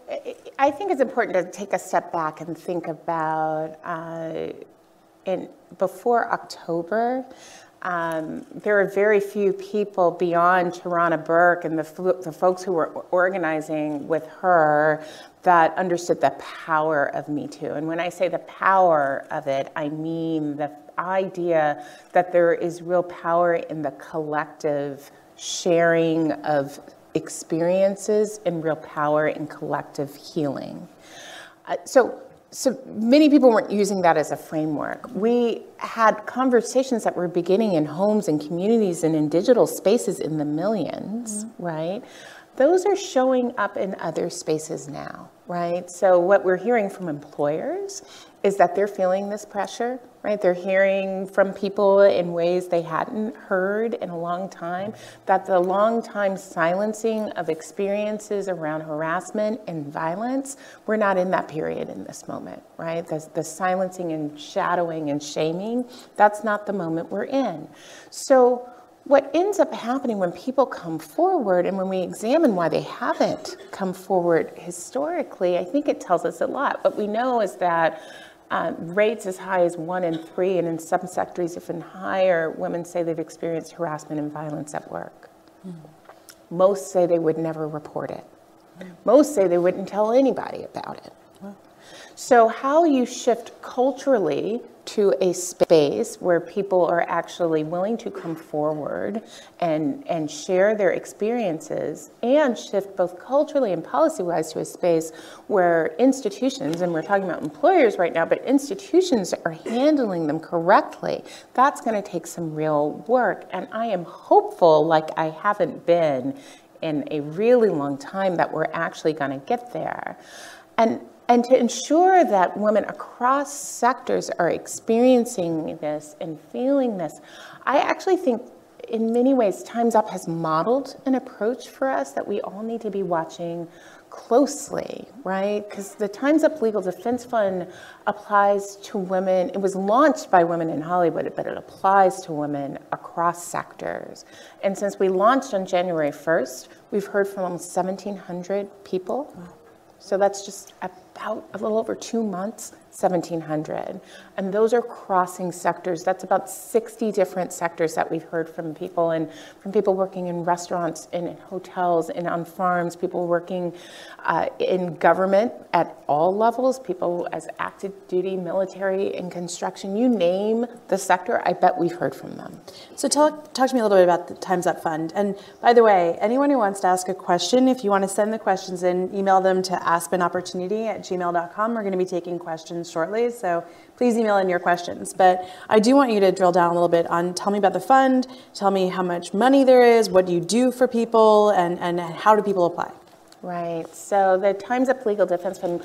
I think it's important to take a step back and think about uh, in, before October. Um, there are very few people beyond Tarana Burke and the, the folks who were organizing with her that understood the power of Me Too. And when I say the power of it, I mean the idea that there is real power in the collective sharing of experiences and real power in collective healing. Uh, so so many people weren't using that as a framework. We had conversations that were beginning in homes and communities and in digital spaces in the 1000000s mm-hmm. right? Those are showing up in other spaces now, right? So what we're hearing from employers is that they're feeling this pressure, right? They're hearing from people in ways they hadn't heard in a long time that the long time silencing of experiences around harassment and violence, we're not in that period in this moment, right? The, the silencing and shadowing and shaming, that's not the moment we're in. So what ends up happening when people come forward and when we examine why they haven't come forward historically, I think it tells us a lot. What we know is that um, rates as high as one in three, and in some sectors even higher, women say they've experienced harassment and violence at work. Mm. Most say they would never report it. Mm. Most say they wouldn't tell anybody about it. So, how you shift culturally to a space where people are actually willing to come forward and, and share their experiences and shift both culturally and policy wise to a space where institutions, and we're talking about employers right now, but institutions are handling them correctly. That's going to take some real work. And I am hopeful, like I haven't been in a really long time, that we're actually going to get there. And and to ensure that women across sectors are experiencing this and feeling this, I actually think in many ways Time's Up has modeled an approach for us that we all need to be watching closely, right? Because the Time's Up Legal Defense Fund applies to women. It was launched by women in Hollywood, but it applies to women across sectors. And since we launched on January 1st, we've heard from almost 1,700 people. So that's just about a little over two months, 1,700. And those are crossing sectors. That's about 60 different sectors that we've heard from people, and from people working in restaurants, and in hotels, and on farms, people working uh, in government at all levels, people as active duty, military, and construction. You name the sector, I bet we've heard from them. So talk, talk to me a little bit about the Time's Up Fund. And by the way, anyone who wants to ask a question, if you want to send the questions in, email them to aspenopportunity at gmail.com. We're going to be taking questions shortly, so please email in your questions. But I do want you to drill down a little bit on tell me about the fund, tell me how much money there is, what do you do for people, and, and how do people apply? Right. So the Time's Up Legal Defense Fund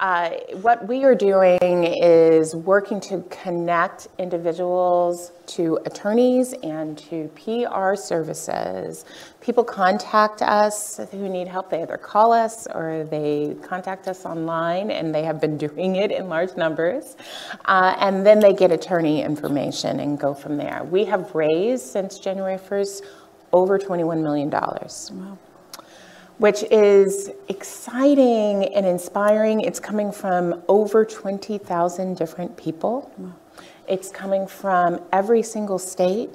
uh, what we are doing is working to connect individuals to attorneys and to PR services. People contact us who need help. They either call us or they contact us online, and they have been doing it in large numbers. Uh, and then they get attorney information and go from there. We have raised since January 1st over $21 million. Wow which is exciting and inspiring. It's coming from over 20,000 different people. It's coming from every single state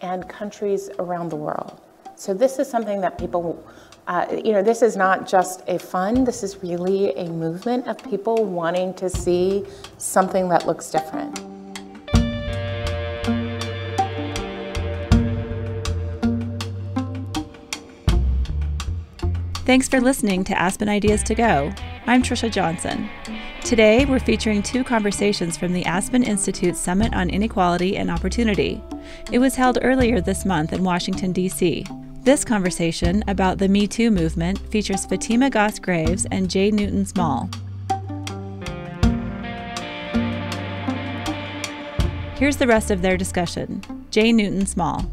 and countries around the world. So this is something that people, uh, you know, this is not just a fund, this is really a movement of people wanting to see something that looks different. Thanks for listening to Aspen Ideas to Go. I'm Trisha Johnson. Today, we're featuring two conversations from the Aspen Institute Summit on Inequality and Opportunity. It was held earlier this month in Washington, D.C. This conversation about the Me Too movement features Fatima Goss Graves and Jay Newton Small. Here's the rest of their discussion. Jay Newton Small.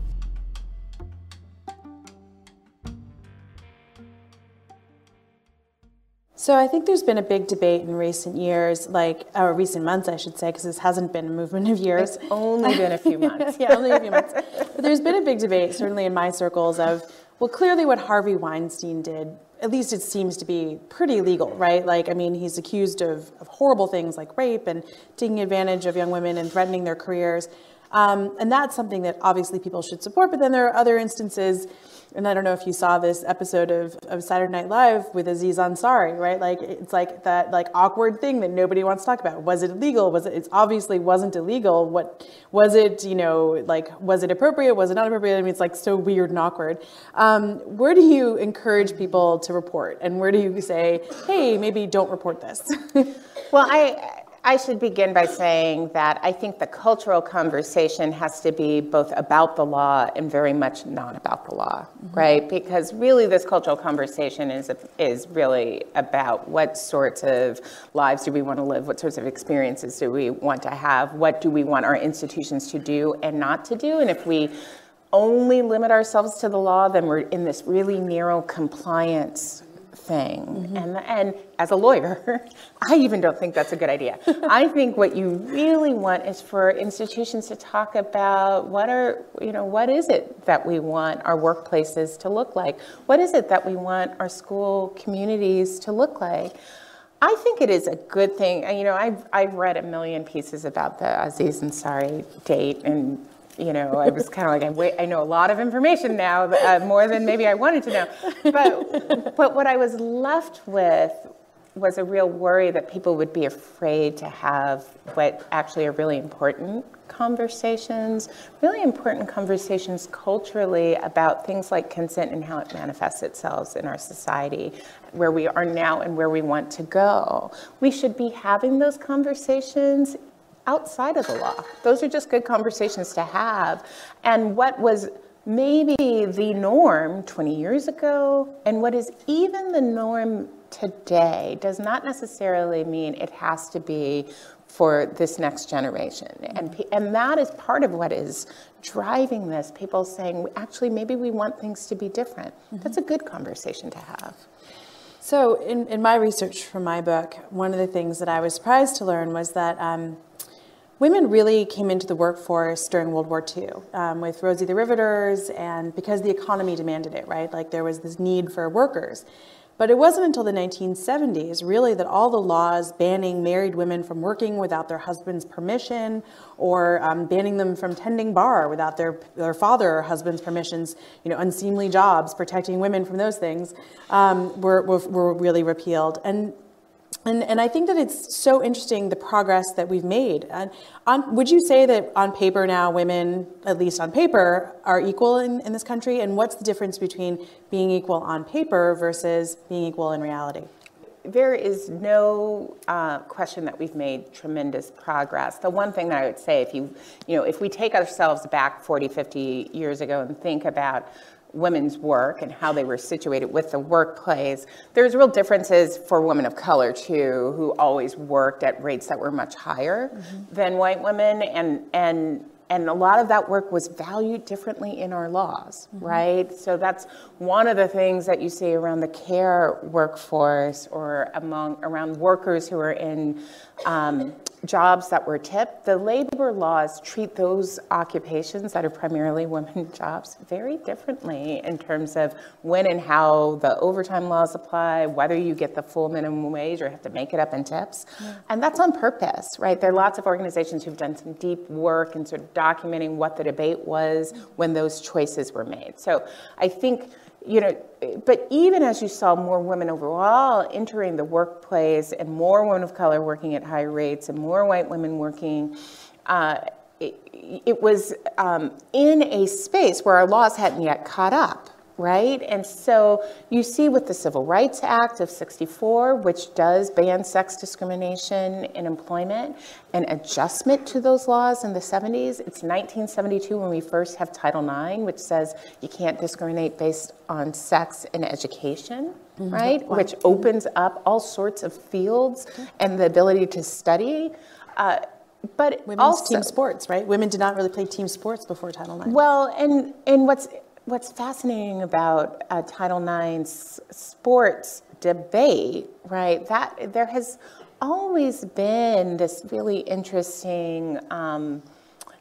So I think there's been a big debate in recent years, like or recent months, I should say, because this hasn't been a movement of years. It's only been a few months. yeah, only a few months. But there's been a big debate, certainly in my circles, of well, clearly what Harvey Weinstein did, at least it seems to be pretty legal, right? Like, I mean, he's accused of, of horrible things like rape and taking advantage of young women and threatening their careers. Um, and that's something that obviously people should support. But then there are other instances and I don't know if you saw this episode of, of Saturday Night Live with Aziz Ansari, right? Like it's like that like awkward thing that nobody wants to talk about. Was it illegal? Was it? It obviously wasn't illegal. What was it? You know, like was it appropriate? Was it not appropriate? I mean, it's like so weird and awkward. Um, where do you encourage people to report, and where do you say, hey, maybe don't report this? well, I I should begin by saying that I think the cultural conversation has to be both about the law and very much not about the law, mm-hmm. right? Because really, this cultural conversation is is really about what sorts of lives do we want to live, what sorts of experiences do we want to have, what do we want our institutions to do and not to do, and if we only limit ourselves to the law, then we're in this really narrow compliance thing. Mm-hmm. And, and as a lawyer, I even don't think that's a good idea. I think what you really want is for institutions to talk about what are, you know, what is it that we want our workplaces to look like? What is it that we want our school communities to look like? I think it is a good thing. You know, I've, I've read a million pieces about the Aziz Ansari date and you know, I was kind of like, I, wait, I know a lot of information now, uh, more than maybe I wanted to know. But, but what I was left with was a real worry that people would be afraid to have what actually are really important conversations, really important conversations culturally about things like consent and how it manifests itself in our society, where we are now and where we want to go. We should be having those conversations outside of the law. Those are just good conversations to have. And what was maybe the norm 20 years ago and what is even the norm today does not necessarily mean it has to be for this next generation. And, and that is part of what is driving this. People saying, actually, maybe we want things to be different. Mm-hmm. That's a good conversation to have. So, in, in my research for my book, one of the things that I was surprised to learn was that um, Women really came into the workforce during World War II um, with Rosie the Riveters, and because the economy demanded it, right? Like there was this need for workers. But it wasn't until the 1970s, really, that all the laws banning married women from working without their husband's permission or um, banning them from tending bar without their, their father or husband's permissions, you know, unseemly jobs, protecting women from those things, um, were, were, were really repealed. And and, and I think that it's so interesting the progress that we've made. And on, would you say that on paper now, women, at least on paper, are equal in, in this country? And what's the difference between being equal on paper versus being equal in reality? There is no uh, question that we've made tremendous progress. The one thing that I would say, if you, you know, if we take ourselves back 40, 50 years ago and think about women's work and how they were situated with the workplace. There's real differences for women of color too, who always worked at rates that were much higher mm-hmm. than white women, and and and a lot of that work was valued differently in our laws, mm-hmm. right? So that's one of the things that you see around the care workforce or among around workers who are in um, jobs that were tipped, the labor laws treat those occupations that are primarily women jobs very differently in terms of when and how the overtime laws apply, whether you get the full minimum wage or have to make it up in tips. Yeah. And that's on purpose, right? There are lots of organizations who've done some deep work in sort of documenting what the debate was when those choices were made. So I think you know, but even as you saw more women overall entering the workplace and more women of color working at high rates and more white women working, uh, it, it, was um, in a space where our laws hadn't yet caught up right? And so you see with the Civil Rights Act of 64, which does ban sex discrimination in employment, an adjustment to those laws in the 70s. It's 1972 when we first have Title IX, which says you can't discriminate based on sex in education. Mm-hmm. Right, which opens up all sorts of fields and the ability to study. Uh, but women's also, team sports, right? Women did not really play team sports before Title IX. Well, and and what's what's fascinating about uh, Title IX's sports debate, right? That there has always been this really interesting um,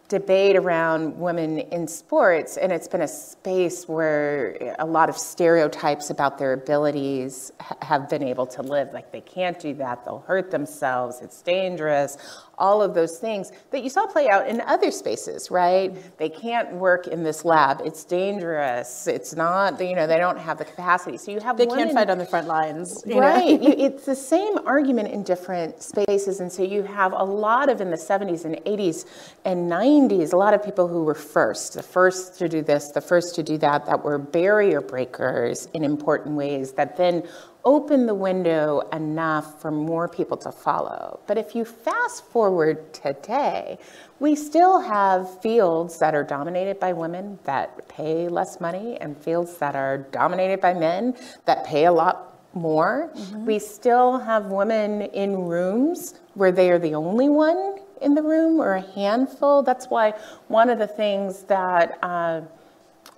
debate around women in sports, and it's been a space where a lot of stereotypes about their abilities ha- have been able to live. Like they can't do that, they'll hurt themselves, it's dangerous, all of those things that you saw play out in other spaces, right? They can't work in this lab. It's dangerous. It's not, you know, they don't have the capacity. So you have They can't fight on the front lines. right. you, it's the same argument in different spaces. And so you have a lot of in the 70s and 80s and 90s, a lot of people who were first, the first to do this, the first to do that, that were barrier breakers in important ways that then open the window enough for more people to follow. But if you fast forward today, we still have fields that are dominated by women that pay less money and fields that are dominated by men that pay a lot more. Mm-hmm. We still have women in rooms where they are the only one in the room or a handful. That's why one of the things that uh,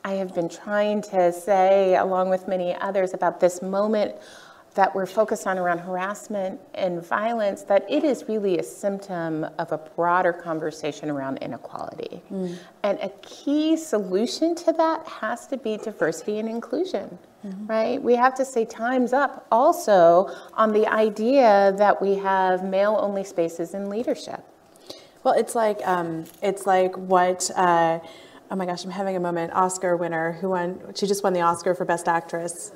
I have been trying to say, along with many others, about this moment that we're focused on around harassment and violence, that it is really a symptom of a broader conversation around inequality. Mm. And a key solution to that has to be diversity and inclusion. Mm-hmm. Right? We have to say time's up also on the idea that we have male only spaces in leadership. Well, it's like um, it's like what uh, oh my gosh, I'm having a moment. Oscar winner who won. She just won the Oscar for Best Actress.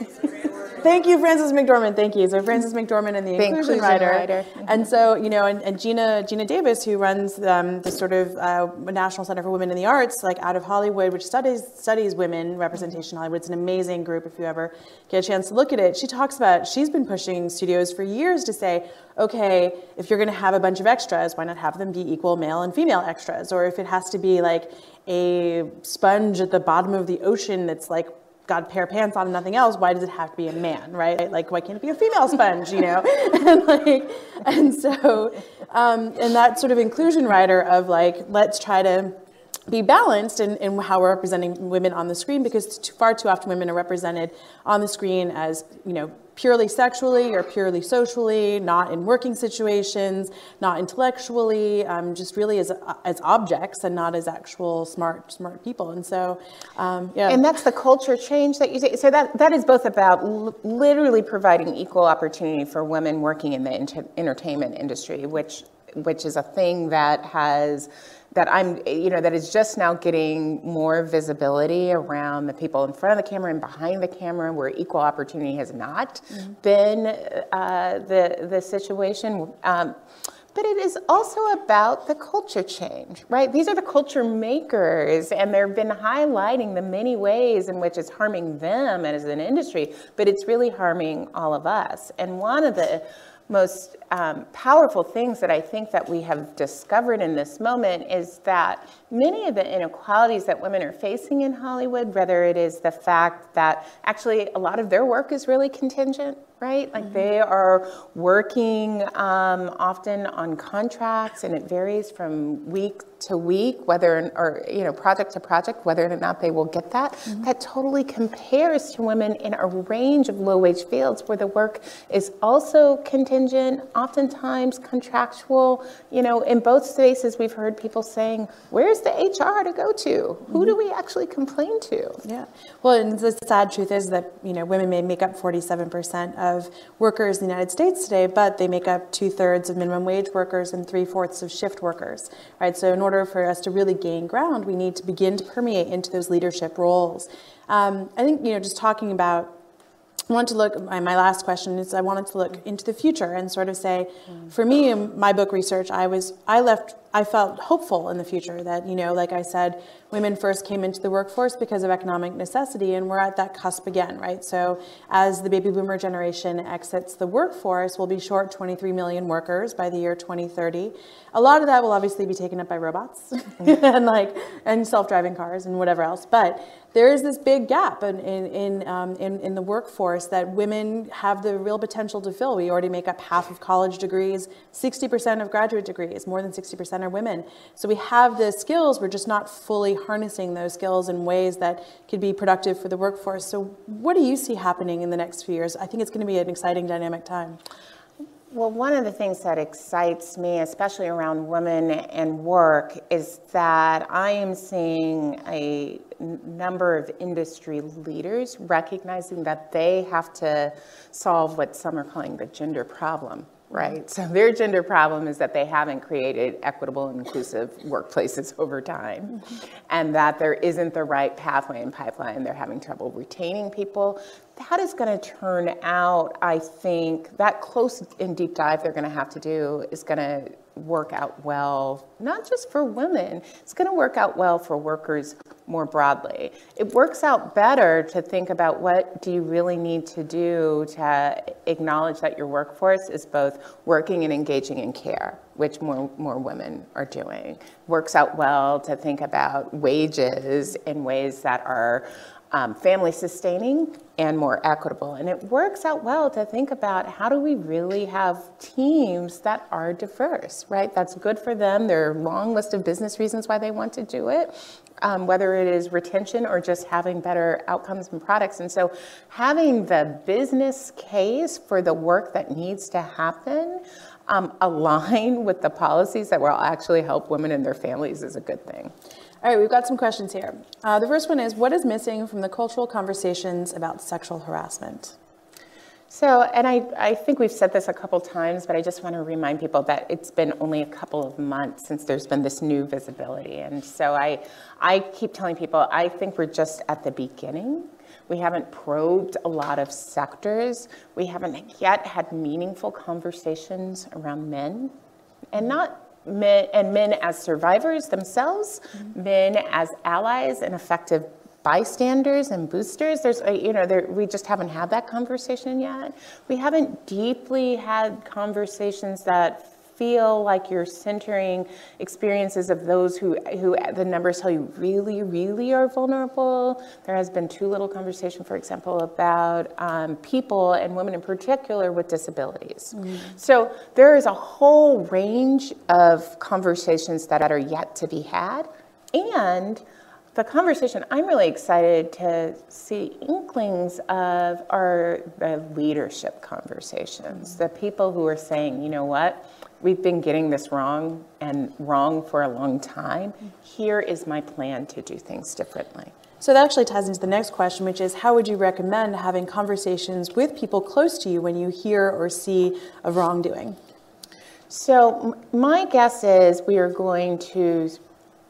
Thank you, Frances McDormand. Thank you. So Frances McDormand and the, the Inclusion, Rider. And so, you know, and, and Gina Geena Davis, who runs um, the sort of uh, National Center for Women in the Arts, like out of Hollywood, which studies studies women representation in Hollywood. It's an amazing group. If you ever get a chance to look at it, she talks about she's been pushing studios for years to say, okay, if you're going to have a bunch of extras, why not have them be equal male and female extras? Or if it has to be like a sponge at the bottom of the ocean that's like got a pair of pants on and nothing else, why does it have to be a man, right? Like, why can't it be a female sponge, you know? and like, and so, um, and that sort of inclusion rider of like, let's try to be balanced in, in how we're representing women on the screen because too, far too often women are represented on the screen as, you know, purely sexually or purely socially, not in working situations, not intellectually, um, just really as, as objects and not as actual smart smart people. And so, um, yeah. And that's the culture change that you say. So that, that is both about literally providing equal opportunity for women working in the entertainment industry, which which is a thing that has that I'm, you know, that is just now getting more visibility around the people in front of the camera and behind the camera, where equal opportunity has not mm-hmm. been uh, the the situation. Um, but it is also about the culture change, right? These are the culture makers, and they've been highlighting the many ways in which it's harming them as an industry, but it's really harming all of us. And one of the most um, powerful things that I think that we have discovered in this moment is that many of the inequalities that women are facing in Hollywood, whether it is the fact that actually a lot of their work is really contingent, right? Like mm-hmm. they are working um, often on contracts and it varies from week to week, whether, or, you know, project to project, whether or not they will get that. Mm-hmm. That totally compares to women in a range of low wage fields where the work is also contingent, oftentimes contractual. You know, in both spaces, we've heard people saying, where's the HR to go to? Who do we actually complain to? Yeah. Well, and the sad truth is that, you know, women may make up 47% of workers in the United States today, but they make up two thirds of minimum wage workers and three fourths of shift workers, right? So in order for us to really gain ground, we need to begin to permeate into those leadership roles. Um, I think, you know, just talking about I want to look, my, my last question is I wanted to look into the future and sort of say, mm. for me, in my book research, I was, I left, I felt hopeful in the future that, you know, like I said, women first came into the workforce because of economic necessity and we're at that cusp again, right? So as the baby boomer generation exits the workforce, we'll be short 23 million workers by the year 2030. A lot of that will obviously be taken up by robots and like, and self-driving cars and whatever else. But there is this big gap in, in, in, um, in, in, the workforce that women have the real potential to fill. We already make up half of college degrees, 60% of graduate degrees, more than 60% are women. So we have the skills, we're just not fully harnessing those skills in ways that could be productive for the workforce. So what do you see happening in the next few years? I think it's going to be an exciting dynamic time. Well, one of the things that excites me, especially around women and work, is that I am seeing a number of industry leaders recognizing that they have to solve what some are calling the gender problem right? So their gender problem is that they haven't created equitable and inclusive workplaces over time, and that there isn't the right pathway and pipeline. They're having trouble retaining people. That is going to turn out, I think, that close and deep dive they're going to have to do is going to work out well, not just for women, it's going to work out well for workers more broadly. It works out better to think about what do you really need to do to acknowledge that your workforce is both working and engaging in care, which more, more women are doing. Works out well to think about wages in ways that are um, family sustaining and more equitable. And it works out well to think about how do we really have teams that are diverse, right? That's good for them. There are a long list of business reasons why they want to do it, um, whether it is retention or just having better outcomes and products. And so having the business case for the work that needs to happen um, align with the policies that will actually help women and their families is a good thing. All right, we've got some questions here. Uh, the first one is What is missing from the cultural conversations about sexual harassment? So, and I, I think we've said this a couple times, but I just want to remind people that it's been only a couple of months since there's been this new visibility. And so I, I keep telling people I think we're just at the beginning. We haven't probed a lot of sectors. We haven't yet had meaningful conversations around men and not men and men as survivors themselves, mm-hmm. men as allies and effective bystanders and boosters. There's, a, you know, there, we just haven't had that conversation yet. We haven't deeply had conversations that feel like you're centering experiences of those who, who the numbers tell you really, really are vulnerable. There has been too little conversation, for example, about um, people and women in particular with disabilities. Mm. So there is a whole range of conversations that are yet to be had. And the conversation, I'm really excited to see inklings of our the leadership conversations, the people who are saying, you know what, we've been getting this wrong and wrong for a long time. Here is my plan to do things differently. So that actually ties into the next question, which is how would you recommend having conversations with people close to you when you hear or see of wrongdoing? So my guess is we are going to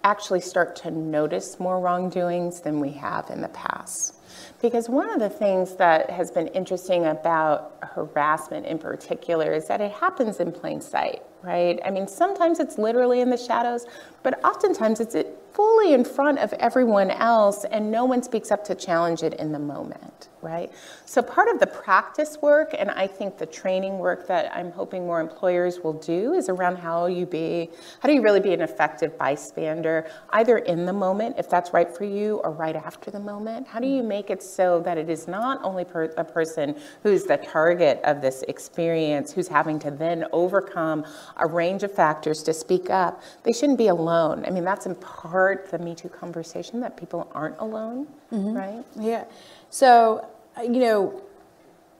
actually start to notice more wrongdoings than we have in the past. Because one of the things that has been interesting about harassment in particular is that it happens in plain sight, right? I mean, sometimes it's literally in the shadows, but oftentimes it's fully in front of everyone else and no one speaks up to challenge it in the moment right? So part of the practice work, and I think the training work that I'm hoping more employers will do is around how you be, how do you really be an effective bystander, either in the moment, if that's right for you, or right after the moment? How do you make it so that it is not only per, a person who's the target of this experience, who's having to then overcome a range of factors to speak up, they shouldn't be alone. I mean, that's in part the Me Too conversation, that people aren't alone, mm-hmm. right? Yeah. So, uh, you know,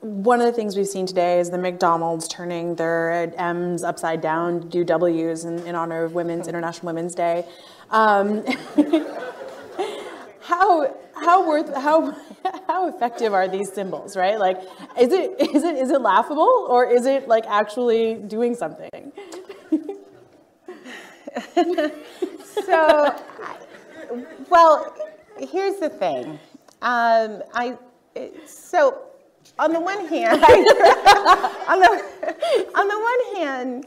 one of the things we've seen today is the McDonald's turning their M's upside down to do W's in, in honor of Women's International Women's Day. Um, how how worth how how effective are these symbols, right? Like, is it is it is it laughable or is it like actually doing something? so, well, here's the thing. Um, I so on the one hand, on the on the one hand,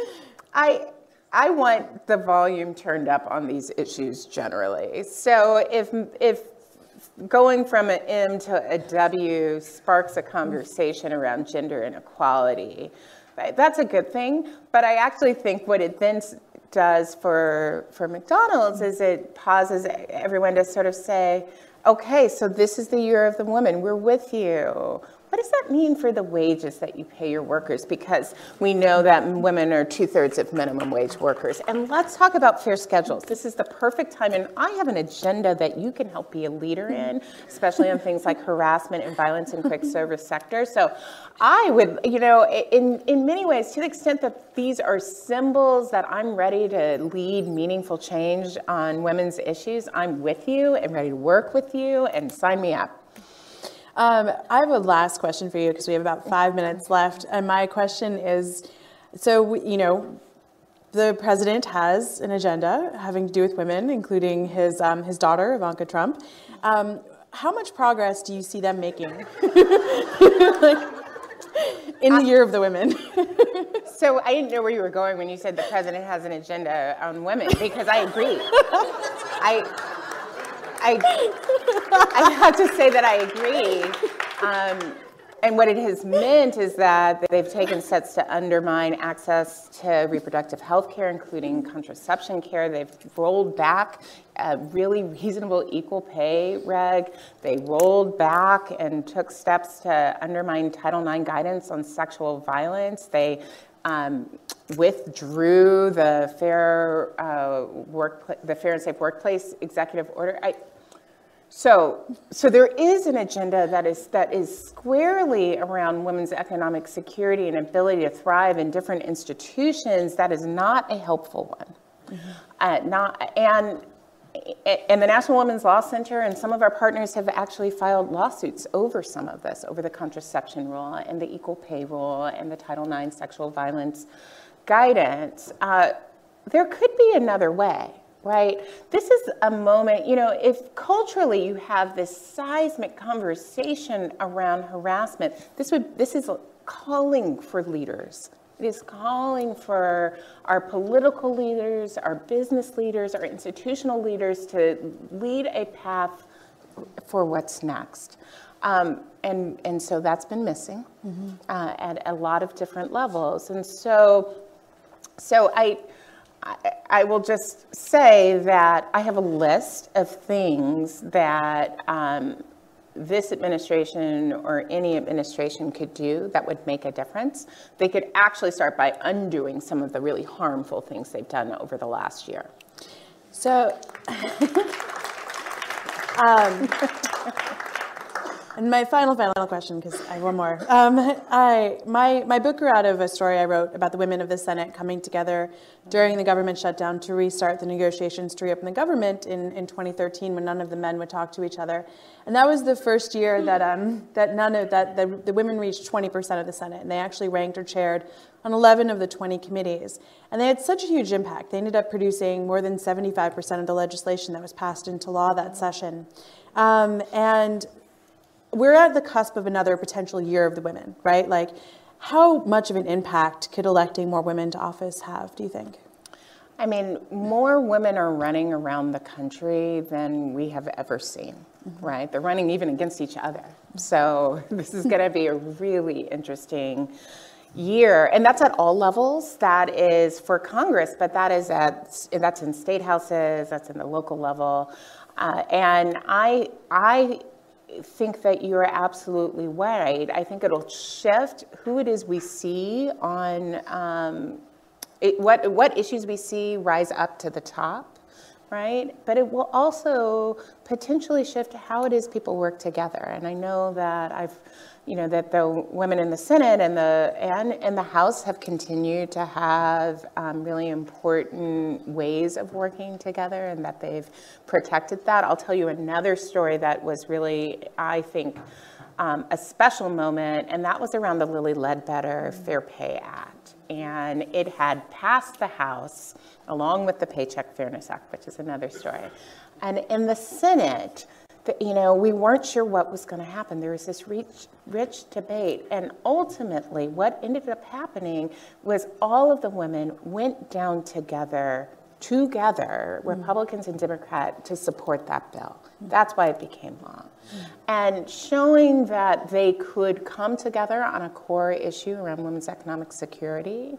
I I want the volume turned up on these issues generally. So if if going from an M to a W sparks a conversation around gender inequality, that's a good thing. But I actually think what it then does for for McDonald's is it pauses everyone to sort of say, okay, so this is the year of the woman. We're with you. What does that mean for the wages that you pay your workers? Because we know that women are two thirds of minimum wage workers. And let's talk about fair schedules. This is the perfect time, and I have an agenda that you can help be a leader in, especially on things like harassment and violence in quick service sectors. So I would, you know, in, in many ways, to the extent that these are symbols that I'm ready to lead meaningful change on women's issues, I'm with you and ready to work with you and sign me up. Um, I have a last question for you because we have about five minutes left. And my question is so, you know, the president has an agenda having to do with women, including his, um, his daughter, Ivanka Trump. Um, how much progress do you see them making like, in the year of the women? so I didn't know where you were going when you said the president has an agenda on women because I agree. I I, I have to say that I agree. Um, and what it has meant is that they've taken steps to undermine access to reproductive health care, including contraception care. They've rolled back a really reasonable equal pay reg. They rolled back and took steps to undermine Title IX guidance on sexual violence. They um, withdrew the fair uh, work, the fair and safe workplace executive order. I, so, so there is an agenda that is that is squarely around women's economic security and ability to thrive in different institutions. That is not a helpful one. Mm-hmm. Uh, not and and the National Women's Law Center and some of our partners have actually filed lawsuits over some of this, over the contraception rule and the equal pay rule and the Title IX sexual violence guidance. Uh, there could be another way right? This is a moment, you know, if culturally you have this seismic conversation around harassment, this would this is calling for leaders. It is calling for our political leaders, our business leaders, our institutional leaders to lead a path for what's next. Um, and, and so that's been missing mm-hmm. uh, at a lot of different levels. And so, so I, I, will just say that I have a list of things that um, this administration or any administration could do that would make a difference. They could actually start by undoing some of the really harmful things they've done over the last year. So, Um, and my final, final question, because I have one more. Um, I, my, my book grew out of a story I wrote about the women of the Senate coming together during the government shutdown to restart the negotiations to reopen the government in, in 2013 when none of the men would talk to each other. And that was the first year that, um, that none of that, the, the women reached 20% of the Senate. And they actually ranked or chaired on 11 of the 20 committees. And they had such a huge impact. They ended up producing more than 75% of the legislation that was passed into law that session. Um, and we're at the cusp of another potential year of the women, right? Like, how much of an impact could electing more women to office have, do you think? I mean, more women are running around the country than we have ever seen, mm-hmm. right? They're running even against each other. So this is going to be a really interesting year, and that's at all levels. That is for Congress, but that is at that's in state houses, that's in the local level, uh, and I I think that you're absolutely right. I think it'll shift who it is we see on um, it, what, what issues we see rise up to the top, right? But it will also potentially shift how it is people work together. And I know that I've you know, that the women in the Senate and the, and in the House have continued to have um, really important ways of working together and that they've protected that. I'll tell you another story that was really, I think, um, a special moment, and that was around the Lilly Ledbetter Fair Pay Act. And it had passed the House along with the Paycheck Fairness Act, which is another story. And in the Senate, you know, we weren't sure what was going to happen. There was this rich, rich debate. And ultimately, what ended up happening was all of the women went down together, together, mm-hmm. Republicans and Democrats, to support that bill. That's why it became law. Mm-hmm. And showing that they could come together on a core issue around women's economic security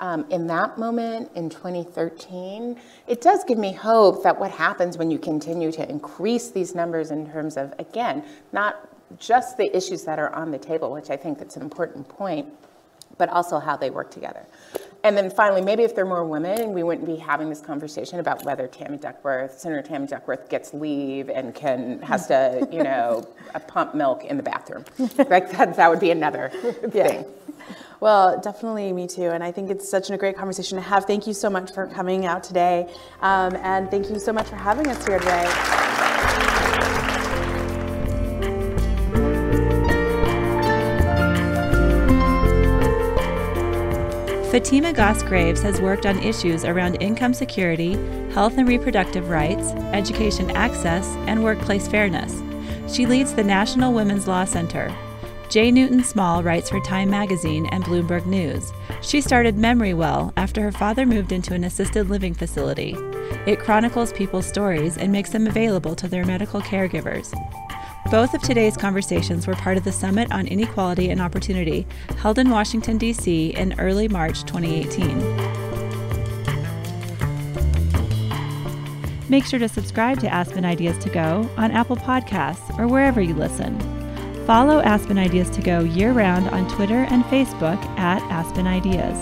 um, in that moment in 2013, it does give me hope that what happens when you continue to increase these numbers in terms of, again, not just the issues that are on the table, which I think that's an important point, but also how they work together. And then finally, maybe if there are more women, we wouldn't be having this conversation about whether Tammy Duckworth, Senator Tammy Duckworth gets leave and can has to, you know, pump milk in the bathroom. like that, that would be another yeah. thing. Well, definitely me too. And I think it's such a great conversation to have. Thank you so much for coming out today. Um, and thank you so much for having us here today. Fatima Goss Graves has worked on issues around income security, health and reproductive rights, education access, and workplace fairness. She leads the National Women's Law Center, Jay Newton Small writes for Time Magazine and Bloomberg News. She started MemoryWell after her father moved into an assisted living facility. It chronicles people's stories and makes them available to their medical caregivers. Both of today's conversations were part of the Summit on Inequality and Opportunity held in Washington, D.C. in early March 2018. Make sure to subscribe to Aspen Ideas to Go on Apple Podcasts or wherever you listen. Follow Aspen Ideas to Go year round on Twitter and Facebook at Aspen Ideas.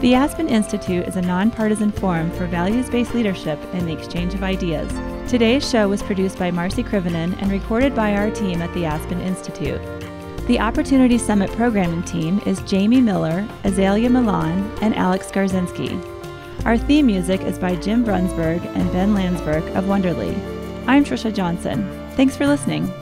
The Aspen Institute is a nonpartisan forum for values based leadership and the exchange of ideas. Today's show was produced by Marci Krivonen and recorded by our team at the Aspen Institute. The Opportunity Summit programming team is Jamie Miller, Azalea Milan, and Alex Garzinski. Our theme music is by Jim Brunberg and Ben Landsberg of Wonderly. I'm Trisha Johnson. Thanks for listening.